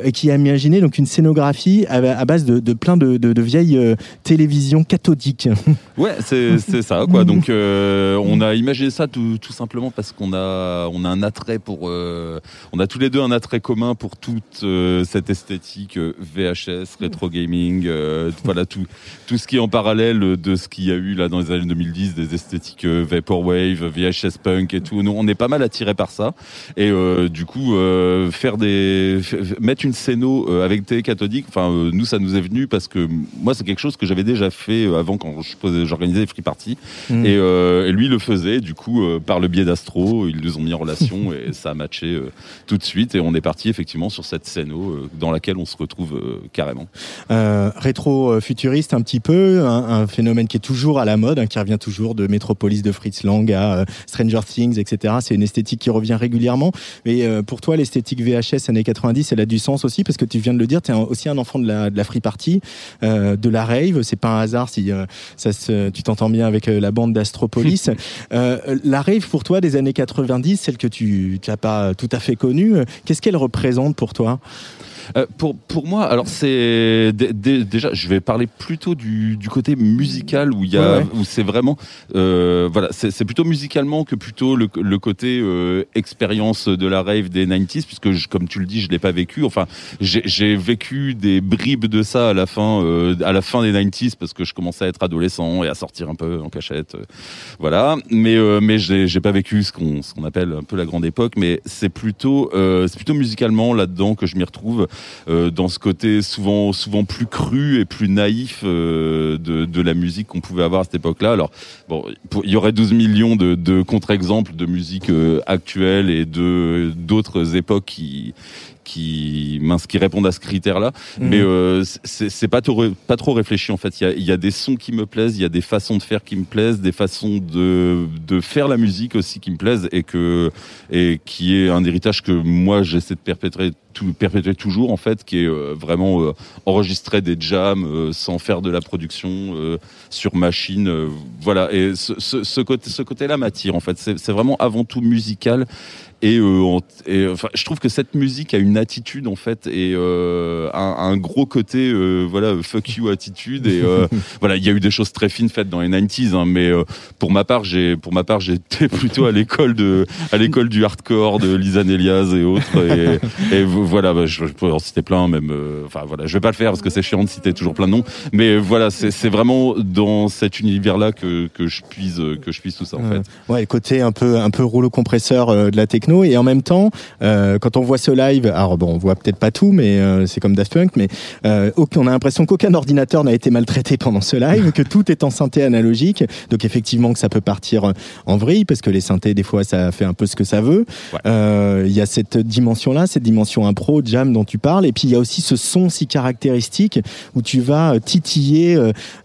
et qui a imaginé donc une scénographie à, à base de, de plein de, de- de vieilles télévisions cathodiques. Ouais, c'est ça quoi. Donc on a imaginé ça tout, tout simplement parce qu'on a on a un attrait pour on a tous les deux un attrait commun pour toute cette esthétique euh, VHS, rétro gaming, euh, voilà tout tout ce qui est en parallèle de ce qu'il y a eu là dans les années 2010 des esthétiques euh, vaporwave, VHS punk et tout. Nous on est pas mal attirés par ça et euh, du coup euh, faire des mettre une scéno avec télé cathodique. Enfin nous ça nous est venu parce que moi c'est quelque chose que j'avais déjà fait avant quand j'organisais les free parties Mm. et, et lui le faisait du coup par le biais d'Astro ils nous ont mis en relation et ça a matché tout de suite et on est parti effectivement sur cette scéno dans laquelle on se retrouve euh, carrément. euh, rétro-futuriste un petit peu, un, un phénomène qui est toujours à la mode, hein, qui revient toujours de Metropolis de Fritz Lang à euh, Stranger Things, etc. C'est une esthétique qui revient régulièrement. Mais pour toi, l'esthétique VHS années 90, elle a du sens aussi parce que tu viens de le dire, tu es aussi un enfant de la, de la free party, de la rave. C'est pas un hasard si ça se, tu t'entends bien avec la bande d'Astropolis. La rave pour toi des années 90, celle que tu n'as pas tout à fait connue, qu'est-ce qu'elle représente pour toi? Euh, pour, pour moi, alors c'est dé- dé- déjà, je vais parler plutôt du, du côté musical où il y a Ouais, ouais. où c'est vraiment euh, voilà, c'est c'est plutôt musicalement que plutôt le, le côté euh, expérience de la rave des 90s puisque je- comme tu le dis, je l'ai pas vécu. Enfin, j'ai vécu des bribes de ça à la fin euh, à la fin des 90s parce que je commençais à être adolescent et à sortir un peu en cachette. euh, voilà, mais euh, mais j'ai j'ai pas vécu ce qu'on ce qu'on appelle un peu la grande époque, mais c'est plutôt euh, c'est plutôt musicalement là-dedans que je m'y retrouve euh, dans ce côté souvent souvent plus cru et plus naïf euh, de de la musique qu'on pouvait avoir à cette époque-là. Alors bon, il y aurait 12 millions de, de contre-exemples de musique euh, actuelle et de d'autres époques qui qui mince qui répondent à ce critère-là. Mhm. mais euh, c'est pas trop pas trop réfléchi en fait. Il y a, il y a des sons qui me plaisent il y a des façons de faire qui me plaisent des façons de de faire la musique aussi qui me plaisent et que et qui est un héritage que moi j'essaie de perpétrer tout, perpétuer toujours en fait qui est euh, vraiment euh, enregistrer des jams euh, sans faire de la production sur machine voilà. Et ce, ce, ce côté ce côté là m'attire en fait. C'est vraiment avant tout musical et, euh, en- et, enfin, je trouve que cette musique a une attitude en fait et euh, un, un gros côté euh, voilà fuck you attitude et euh, voilà il y a eu des choses très fines faites dans les 90s hein, mais euh, pour ma part j'ai pour ma part j'étais plutôt à l'école de à l'école du hardcore de Lisanne Elias et autres et, et voilà bah, je, je pourrais en citer plein même euh, enfin voilà je vais pas le faire parce que c'est chiant de citer toujours plein de noms mais voilà c'est c'est vraiment dans cet univers là que, que je puise que je puise tout ça en fait. Ouais, le côté un peu un peu rouleau compresseur de la techno et en même temps, euh, quand on voit ce live, alors bon, on voit peut-être pas tout, mais euh, c'est comme Daft Punk, mais euh, on a l'impression qu'aucun ordinateur n'a été maltraité pendant ce live, que tout est en synthé analogique, donc effectivement que ça peut partir en vrille parce que les synthés des fois ça fait un peu ce que ça veut. Il y a cette dimension-là, cette dimension impro, jam dont tu parles, et puis il y a aussi ce son si caractéristique où tu vas titiller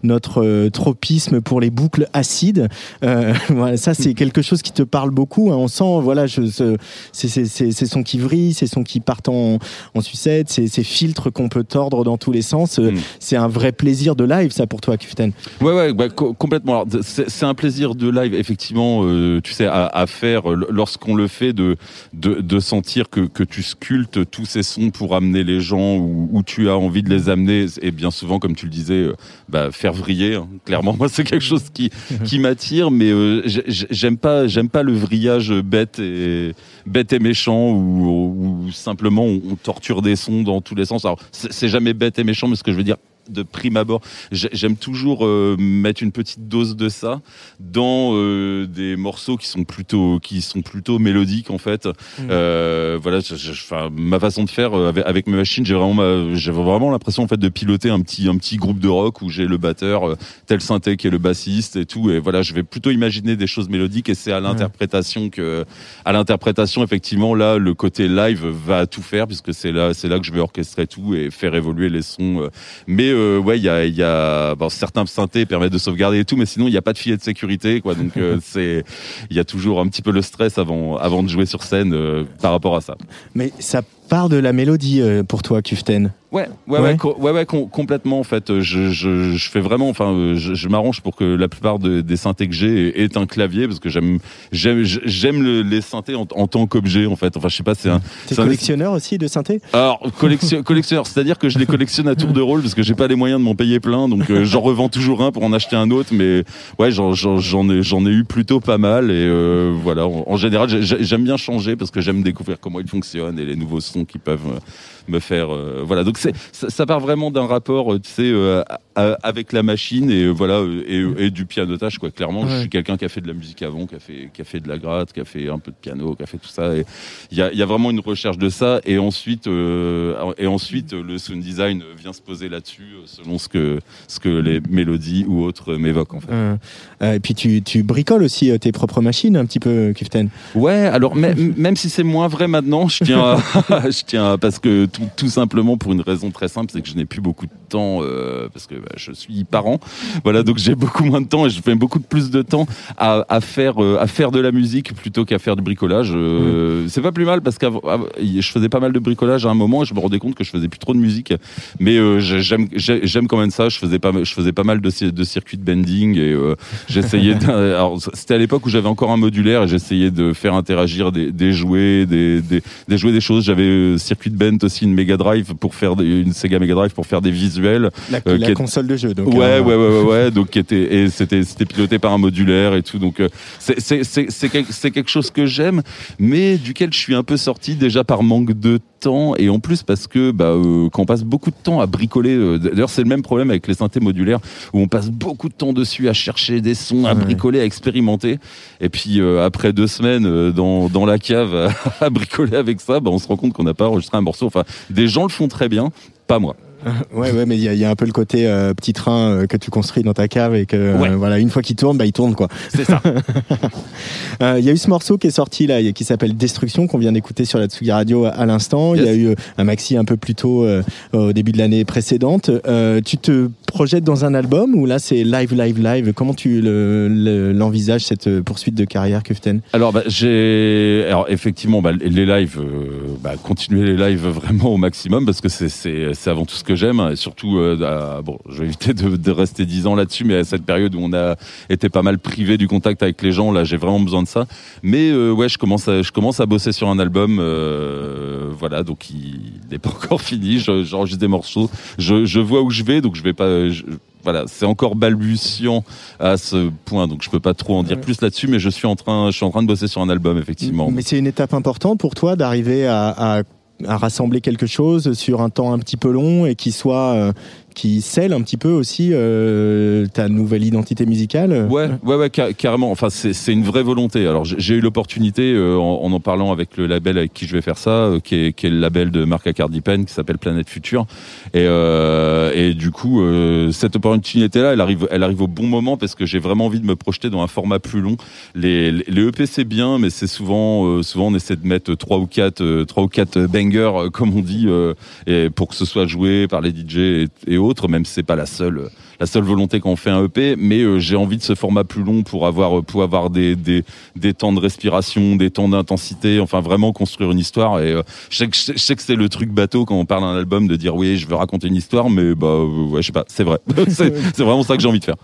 notre tropisme pour les boucles acides. Voilà, ça c'est quelque chose qui te parle beaucoup. hein. On sent, voilà, je, ces sons qui vrillent, ces sons qui partent en, en sucette, ces, filtres qu'on peut tordre dans tous les sens. Euh, C'est un vrai plaisir de live, ça pour toi, Kuften. Ouais, ouais, bah, co- complètement. C'est un plaisir de live, effectivement, euh, tu sais, à, à faire euh, lorsqu'on le fait, de, de, de sentir que, que tu sculptes tous ces sons pour amener les gens où, où tu as envie de les amener. Et bien souvent, comme tu le disais, bah, faire vriller. hein. Clairement, moi, c'est quelque chose qui, qui m'attire, mais euh, j'ai- j'ai- j'aime pas, j'aime pas le vrillage bête et bête et méchant où simplement on, torture des sons dans tous les sens. Alors, c'est jamais bête et méchant, mais ce que je veux dire de prime abord. J'ai- J'aime toujours euh, mettre une petite dose de ça dans euh, des morceaux qui sont plutôt qui sont plutôt mélodiques en fait. Euh, voilà, je- je- enfin, ma façon de faire avec, avec mes machines, j'ai vraiment j'ai vraiment l'impression en fait de piloter un petit un petit groupe de rock où j'ai le batteur, tel synthé qui est le bassiste et tout. Et voilà, je vais plutôt imaginer des choses mélodiques et c'est à l'interprétation que à l'interprétation effectivement là le côté live va tout faire puisque c'est là c'est là que je vais orchestrer tout et faire évoluer les sons. Mais euh, ouais, il y a y a bon, certains synthés permettent de sauvegarder et tout, mais sinon il n'y a pas de filet de sécurité quoi. Donc euh, c'est il y a toujours un petit peu le stress avant avant de jouer sur scène euh, par rapport à ça. Mais ça part de la mélodie euh, pour toi, Kuften. Ouais, ouais, ouais, co- ouais, ouais, com- complètement en fait. Je, je, je fais vraiment, enfin, euh, je, je m'arrange pour que la plupart de- des synthés que j'ai aient un clavier parce que j'aime, j'aime, j'aime le- les synthés en, en tant qu'objet en fait. Enfin, je sais pas, c'est un. T'es un- collectionneur aussi de synthé alors, collection, collectionneur, c'est-à-dire que je les collectionne à tour de rôle parce que j'ai pas les moyens de m'en payer plein, donc euh, j'en revends toujours un pour en acheter un autre. Mais ouais, j'en, ai, j'en ai eu plutôt pas mal et euh, voilà. En, en général, j'ai- j'ai- j'aime bien changer parce que j'aime découvrir comment ils fonctionnent et les nouveaux sons qui peuvent euh, me faire. euh, voilà. Donc c'est, ça, ça part vraiment d'un rapport, euh, tu sais, euh, avec la machine et voilà et, et du pianotage quoi. Clairement, je suis quelqu'un qui a fait de la musique avant, qui a fait, qui a fait de la gratte, qui a fait un peu de piano, qui a fait tout ça. Il y a, y a vraiment une recherche de ça. Et ensuite, et ensuite, le sound design vient se poser là-dessus selon ce que, ce que les mélodies ou autres m'évoquent en fait. Euh, et puis tu, tu bricoles aussi tes propres machines un petit peu, Kuften. Ouais, alors même, même si c'est moins vrai maintenant, je tiens, à, je tiens à- parce que tout, tout simplement pour une raison très simple, c'est que je n'ai plus beaucoup de temps euh, parce que bah, je suis parent. Voilà, donc j'ai beaucoup moins de temps et je fais beaucoup plus de temps à, à faire euh, à faire de la musique plutôt qu'à faire du bricolage. Euh, C'est pas plus mal parce que je faisais pas mal de bricolage à un moment et je me rendais compte que je faisais plus trop de musique. Mais euh, j'ai- j'aime j'ai- j'aime quand même ça. Je faisais pas je faisais pas mal de, de circuits de bending et euh, j'essayais. c'était à l'époque où j'avais encore un modulaire et j'essayais de faire interagir des, des jouets, des, des, des jouets, des choses. J'avais circuit de bend aussi une Mega Drive pour faire des, une Sega Mega Drive pour faire des visuels. La, Euh, la est- console de jeu. Donc, ouais, euh, ouais, ouais, ouais, ouais, donc qui était et c'était c'était piloté par un modulaire et tout, donc euh, c'est c'est c'est c'est quel- c'est quelque chose que j'aime, mais duquel je suis un peu sorti déjà par manque de temps et en plus parce que bah euh, quand on passe beaucoup de temps à bricoler, euh, d'ailleurs c'est le même problème avec les synthés modulaires où on passe beaucoup de temps dessus à chercher des sons, à bricoler, à expérimenter, et puis euh, après deux semaines euh, dans dans la cave à, à bricoler avec ça, bah, on se rend compte qu'on n'a pas enregistré un morceau. Enfin, des gens le font très bien, pas moi. Ouais, ouais, mais il y, a- il y a un peu le côté euh, petit train euh, que tu construis dans ta cave et que euh, Ouais. voilà, une fois qu'il tourne, bah il tourne quoi. C'est ça. Il y a eu ce morceau qui est sorti là, qui s'appelle Destruction, qu'on vient d'écouter sur la Tsugi Radio à, à l'instant. Il y a eu un maxi un peu plus tôt au début de l'année précédente. Tu te projettes dans un album ou là c'est live, live, live? Comment tu le- le- l'envisages cette poursuite de carrière, Kuften? Alors, bah, j'ai. Alors, effectivement, bah, les lives, bah, continuer les lives vraiment au maximum parce que c'est avant tout ce que j'aime. Et surtout, euh, à- bon, je vais éviter de, de rester dix ans là-dessus, mais à cette période où on a été pas mal privé du contact avec les gens, là, j'ai vraiment besoin de ça. Mais euh, ouais, je commence, à, je commence à bosser sur un album. euh, voilà, donc il n'est pas encore fini. Je- J'enregistre des morceaux. Je, je vois où je vais, donc je vais pas. je- voilà, c'est encore balbutiant à ce point, donc je peux pas trop en dire plus là-dessus, mais je suis en train, je suis en train de bosser sur un album effectivement. Mais c'est une étape importante pour toi d'arriver à, à- à rassembler quelque chose sur un temps un petit peu long et qui soit euh, qui scelle un petit peu aussi euh, ta nouvelle identité musicale. Ouais, ouais, ouais, ca- carrément. Enfin, c'est une vraie volonté. Alors, j'ai eu l'opportunité, euh, en, en parlant avec le label avec qui je vais faire ça, euh, qui, est, qui est le label de Marc Accardi Pen, qui s'appelle Planète Future. Et, et du coup, cette opportunité-là, elle arrive, elle arrive au bon moment parce que j'ai vraiment envie de me projeter dans un format plus long. Les, les, EP, c'est bien, mais c'est souvent, souvent on essaie de mettre trois ou quatre, trois ou quatre bangers, comme on dit, et pour que ce soit joué par les DJ et, et même si c'est pas la seule, la seule volonté quand on fait un EP. Mais euh, j'ai envie de ce format plus long pour avoir, pour avoir des, des, des temps de respiration, des temps d'intensité, enfin vraiment construire une histoire. Et euh, je sais que, je sais- je sais que c'est le truc bateau quand on parle d'un album de dire oui, je veux raconter une histoire, mais bah euh, ouais, je sais pas, c'est vrai. c'est vraiment ça que j'ai envie de faire.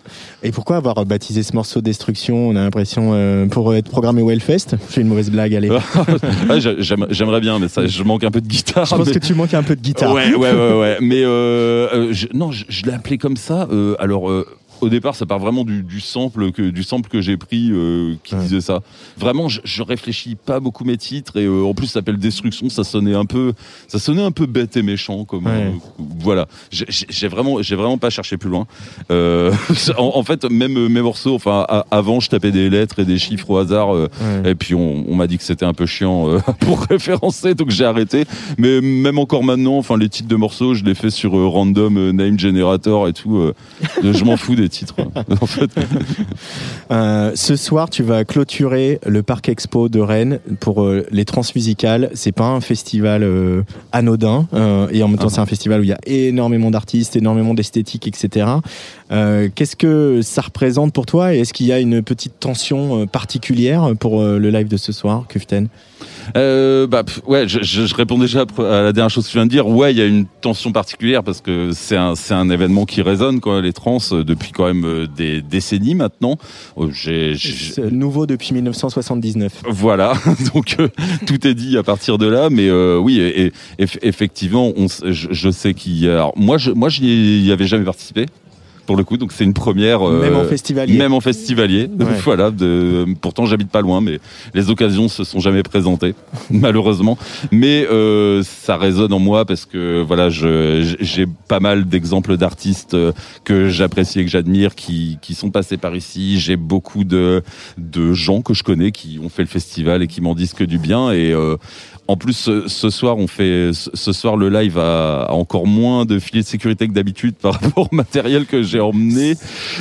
Et pourquoi avoir baptisé ce morceau Destruction On a l'impression euh, pour être programmé au Hellfest. Je fais une mauvaise blague, allez. Ouais, j'aime- J'aimerais bien, mais ça, je manque un peu de guitare. Je pense mais- que tu manques un peu de guitare. Ouais, ouais, ouais, ouais. Mais euh, euh, je, non, je, je l'ai appelé comme ça. euh, alors. Au départ, ça part vraiment du, du sample que du sample que j'ai pris euh, qui disait ça. Vraiment, je, je réfléchis pas beaucoup mes titres et euh, en plus, ça s'appelle Destruction. Ça sonnait un peu, ça sonnait un peu bête et méchant. Comme euh, voilà, J'ai- vraiment, j'ai vraiment pas cherché plus loin. Euh, en, en fait, même mes morceaux, enfin, a- avant, je tapais des lettres et des chiffres au hasard euh, et puis on, on m'a dit que c'était un peu chiant euh, pour référencer, donc j'ai arrêté. Mais même encore maintenant, enfin, les titres de morceaux, je les fais sur random name generator et tout. euh, je m'en fous des titres. en fait. Euh, ce soir, tu vas clôturer le Parc Expo de Rennes pour euh, les transmusicales. C'est pas un festival euh, anodin et en même temps, c'est un festival où il y a énormément d'artistes, énormément d'esthétique, etc. Qu'est-ce que ça représente pour toi? Et est-ce qu'il y a une petite tension particulière pour le live de ce soir, Kuften? Euh, bah, pff, ouais, je, je, je réponds déjà à la dernière chose que tu viens de dire. Ouais, il y a une tension particulière parce que c'est un, c'est un événement qui résonne, quoi, les trans, euh, depuis quand même euh, des décennies maintenant. Euh, J'ai, j'ai- C'est nouveau depuis 1979. Voilà, donc euh, tout est dit à partir de là, mais euh, oui, et, et eff- effectivement, on, je, je sais qu'il y a. alors, moi, je, moi, j'y y avais jamais participé. Pour le coup, donc c'est une première. euh, Même en festivalier. Même en festivalier. Ouais. voilà. De, pourtant, j'habite pas loin, mais les occasions se sont jamais présentées, malheureusement. Mais euh, ça résonne en moi parce que voilà, je, j'ai pas mal d'exemples d'artistes euh, que j'apprécie et que j'admire qui, qui sont passés par ici. J'ai beaucoup de, de gens que je connais qui ont fait le festival et qui m'en disent que du bien. Et euh, en plus, ce, ce soir, on fait ce soir le live a, a encore moins de filets de sécurité que d'habitude par rapport au matériel que j'ai emmené.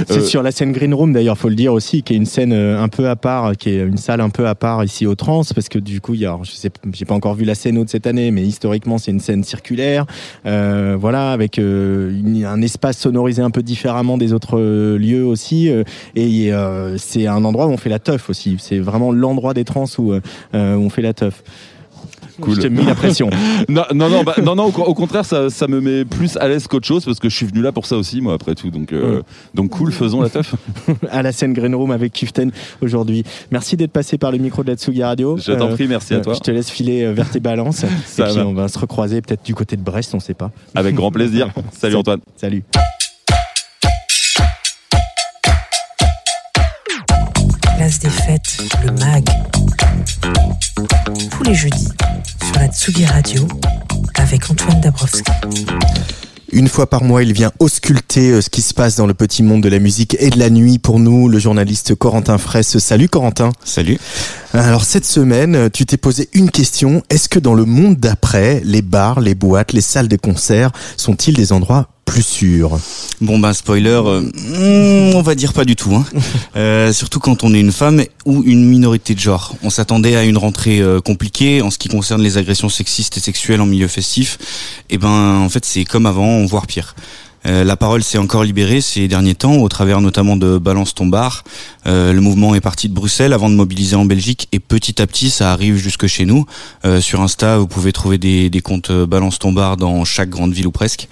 C'est Euh, sur la scène Green Room d'ailleurs, faut le dire aussi, qui est une scène euh, un peu à part, qui est une salle un peu à part ici au Trans, parce que du coup, il y a, je sais, j'ai pas encore vu la scène de cette année, mais historiquement, c'est une scène circulaire, euh, voilà, avec euh, une- un espace sonorisé un peu différemment des autres euh, lieux aussi, euh, et euh, c'est un endroit où on fait la teuf aussi. C'est vraiment l'endroit des trans où, euh, où on fait la teuf. Cool. Je t'ai mis la pression. non, non, non, bah, non, non, au, au contraire, ça, ça me met plus à l'aise qu'autre chose parce que je suis venu là pour ça aussi, moi, après tout. Donc, euh, Ouais. donc cool, faisons la teuf. à la scène Green Room avec Kiften aujourd'hui. Merci d'être passé par le micro de la Tsugi Radio. Je t'en prie, merci à toi. Je te laisse filer euh, vers tes balances. et Ça puis va. on va se recroiser peut-être du côté de Brest, on sait pas. Avec grand plaisir. Salut Antoine. Salut. Place des fêtes, le MAG. Tous les jeudis Tsugi Radio avec Antoine Dabrowski. Une fois par mois, il vient ausculter euh, ce qui se passe dans le petit monde de la musique et de la nuit pour nous, le journaliste Corentin Fraisse. Salut Corentin. Salut. Alors cette semaine, euh, tu t'es posé une question. Est-ce que dans le monde d'après, les bars, les boîtes, les salles de concert sont-ils des endroits plus sûrs Bon bah spoiler, euh, on va dire pas du tout. Hein. Euh, surtout quand on est une femme ou une minorité de genre. On s'attendait à une rentrée euh, compliquée en ce qui concerne les agressions sexistes et sexuelles en milieu festif. Et ben en fait c'est comme avant, voire pire. La parole s'est encore libérée ces derniers temps, au travers notamment de Balance ton bar. Euh, le mouvement est parti de Bruxelles avant de mobiliser en Belgique et petit à petit ça arrive jusque chez nous. Euh, sur Insta, vous pouvez trouver des, des comptes Balance ton bar dans chaque grande ville ou presque.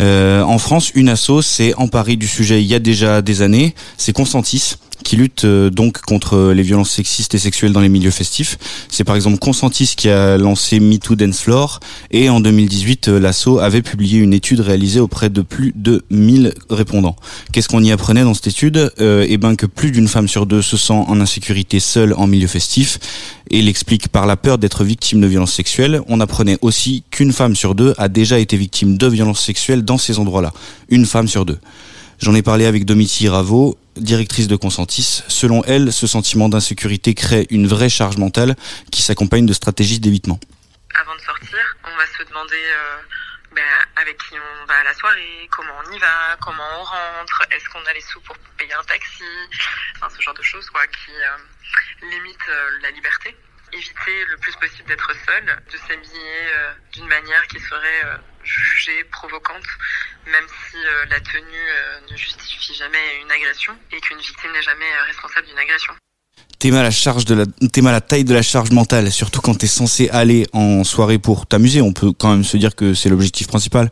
Euh, en France, une asso s'est emparée du sujet il y a déjà des années. C'est Consentis qui lutte euh, donc contre les violences sexistes et sexuelles dans les milieux festifs. C'est par exemple Consentis qui a lancé MeToo Dance Floor et en 2018, euh, l'asso avait publié une étude réalisée auprès de plus de 1000 répondants. Qu'est-ce qu'on y apprenait dans cette étude? Euh, Eh ben que plus d'une femme sur deux se sent en insécurité seule en milieu festif et l'explique par la peur d'être victime de violences sexuelles. On apprenait aussi qu'une femme sur deux a déjà été victime de violences sexuelles dans ces endroits-là. Une femme sur deux. J'en ai parlé avec Domiti Ravo, directrice de Consentis. Selon elle, ce sentiment d'insécurité crée une vraie charge mentale qui s'accompagne de stratégies d'évitement. Avant de sortir, on va se demander euh, ben, avec qui on va à la soirée, comment on y va, comment on rentre, est-ce qu'on a les sous pour payer un taxi, ce genre de choses quoi, qui euh, limitent euh, la liberté. Éviter le plus possible d'être seul, de s'habiller euh, d'une manière qui serait euh, jugée provocante, même si euh, la tenue ne justifie jamais une agression et qu'une victime n'est jamais responsable d'une agression. T'es charge de la, t'es à taille de la charge mentale, surtout quand t'es censé aller en soirée pour t'amuser. On peut quand même se dire que c'est l'objectif principal.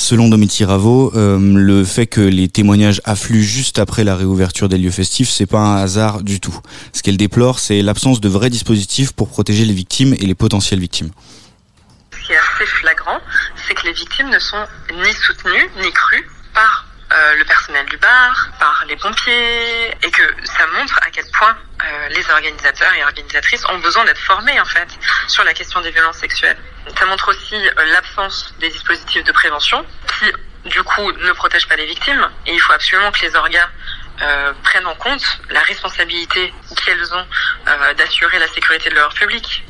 Selon Domiti Ravo, euh, le fait que les témoignages affluent juste après la réouverture des lieux festifs, c'est pas un hasard du tout. Ce qu'elle déplore, c'est l'absence de vrais dispositifs pour protéger les victimes et les potentielles victimes. Ce qui est assez flagrant, c'est que les victimes ne sont ni soutenues ni crues par euh, le personnel du bar, par les pompiers, et que ça montre à quel point euh, les organisateurs et organisatrices ont besoin d'être formés en fait sur la question des violences sexuelles. Ça montre aussi euh, l'absence des dispositifs de prévention qui du coup ne protègent pas les victimes et il faut absolument que les orgas euh, prennent en compte la responsabilité qu'elles ont euh, d'assurer la sécurité de leur public.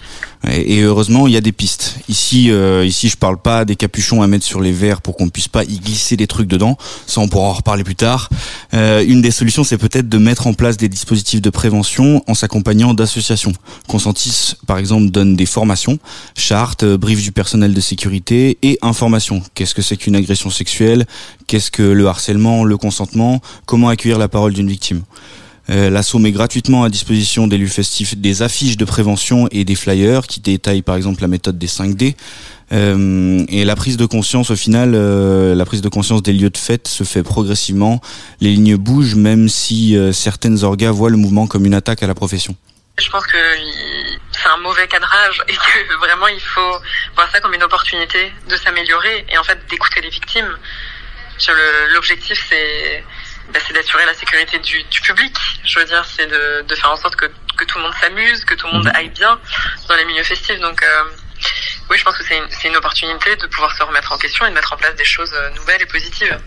Et heureusement, il y a des pistes. Ici, euh, ici, je parle pas des capuchons à mettre sur les verres pour qu'on puisse pas y glisser des trucs dedans. Ça, on pourra en reparler plus tard. Euh, une des solutions, c'est peut-être de mettre en place des dispositifs de prévention en s'accompagnant d'associations. Consentis, par exemple, donne des formations, chartes, euh, briefs du personnel de sécurité et informations. Qu'est-ce que c'est qu'une agression sexuelle? Qu'est-ce que le harcèlement, le consentement? Comment accueillir la parole d'une victime? Euh, L'asso met gratuitement à disposition des lieux festifs des affiches de prévention et des flyers qui détaillent par exemple la méthode des 5D. Euh, et la prise de conscience, au final, euh, la prise de conscience des lieux de fête se fait progressivement. Les lignes bougent, même si euh, certaines orgas voient le mouvement comme une attaque à la profession. Je pense que c'est un mauvais cadrage et que vraiment il faut voir ça comme une opportunité de s'améliorer et en fait d'écouter les victimes. L'objectif c'est bah, c'est d'assurer la sécurité du, du public. Je veux dire, c'est de, de faire en sorte que, que tout le monde s'amuse, que tout le monde aille bien dans les milieux festifs. Donc euh, oui, je pense que c'est une, une opportunité de pouvoir se remettre en question et de mettre en place des choses euh, nouvelles et positives.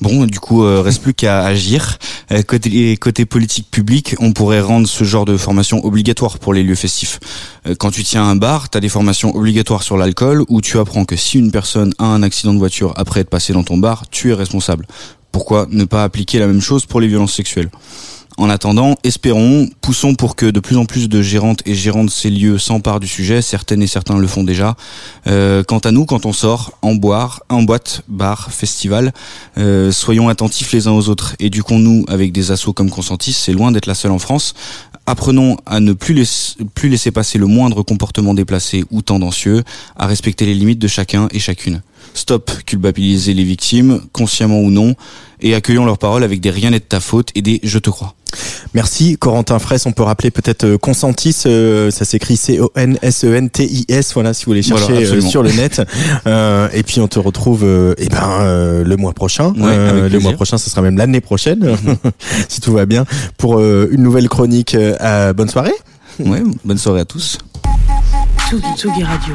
Bon, du coup, euh, reste plus qu'à agir. Euh, côté, côté politique publique, on pourrait rendre ce genre de formation obligatoire pour les lieux festifs. Euh, quand tu tiens un bar, tu as des formations obligatoires sur l'alcool où tu apprends que si une personne a un accident de voiture après être passé dans ton bar, tu es responsable. Pourquoi ne pas appliquer la même chose pour les violences sexuelles? En attendant, espérons, poussons pour que de plus en plus de gérantes et gérants de ces lieux s'emparent du sujet. Certaines et certains le font déjà. Euh, quant à nous, quand on sort, en boire, en boîte, bar, festival, euh, soyons attentifs les uns aux autres. Éduquons-nous avec des assauts comme Consentis. C'est loin d'être la seule en France. Apprenons à ne plus, laisser- plus laisser passer le moindre comportement déplacé ou tendancieux, à respecter les limites de chacun et chacune. Stop culpabiliser les victimes, consciemment ou non, et accueillons leurs paroles avec des rien n'est de ta faute et des je te crois. Merci Corentin Fraisse, on peut rappeler peut-être euh, Consentis, euh, ça s'écrit C-O-N-S-E-N-T-I-S, voilà si vous voulez Voilà, chercher euh, sur le net. Euh, et puis on te retrouve euh, eh ben, euh, le mois prochain. Ouais, Euh, le mois prochain, ce sera même l'année prochaine, si tout va bien, pour euh, une nouvelle chronique. Euh, à- bonne soirée. Ouais, bonne soirée à tous. Tsugi, Tsugi Radio.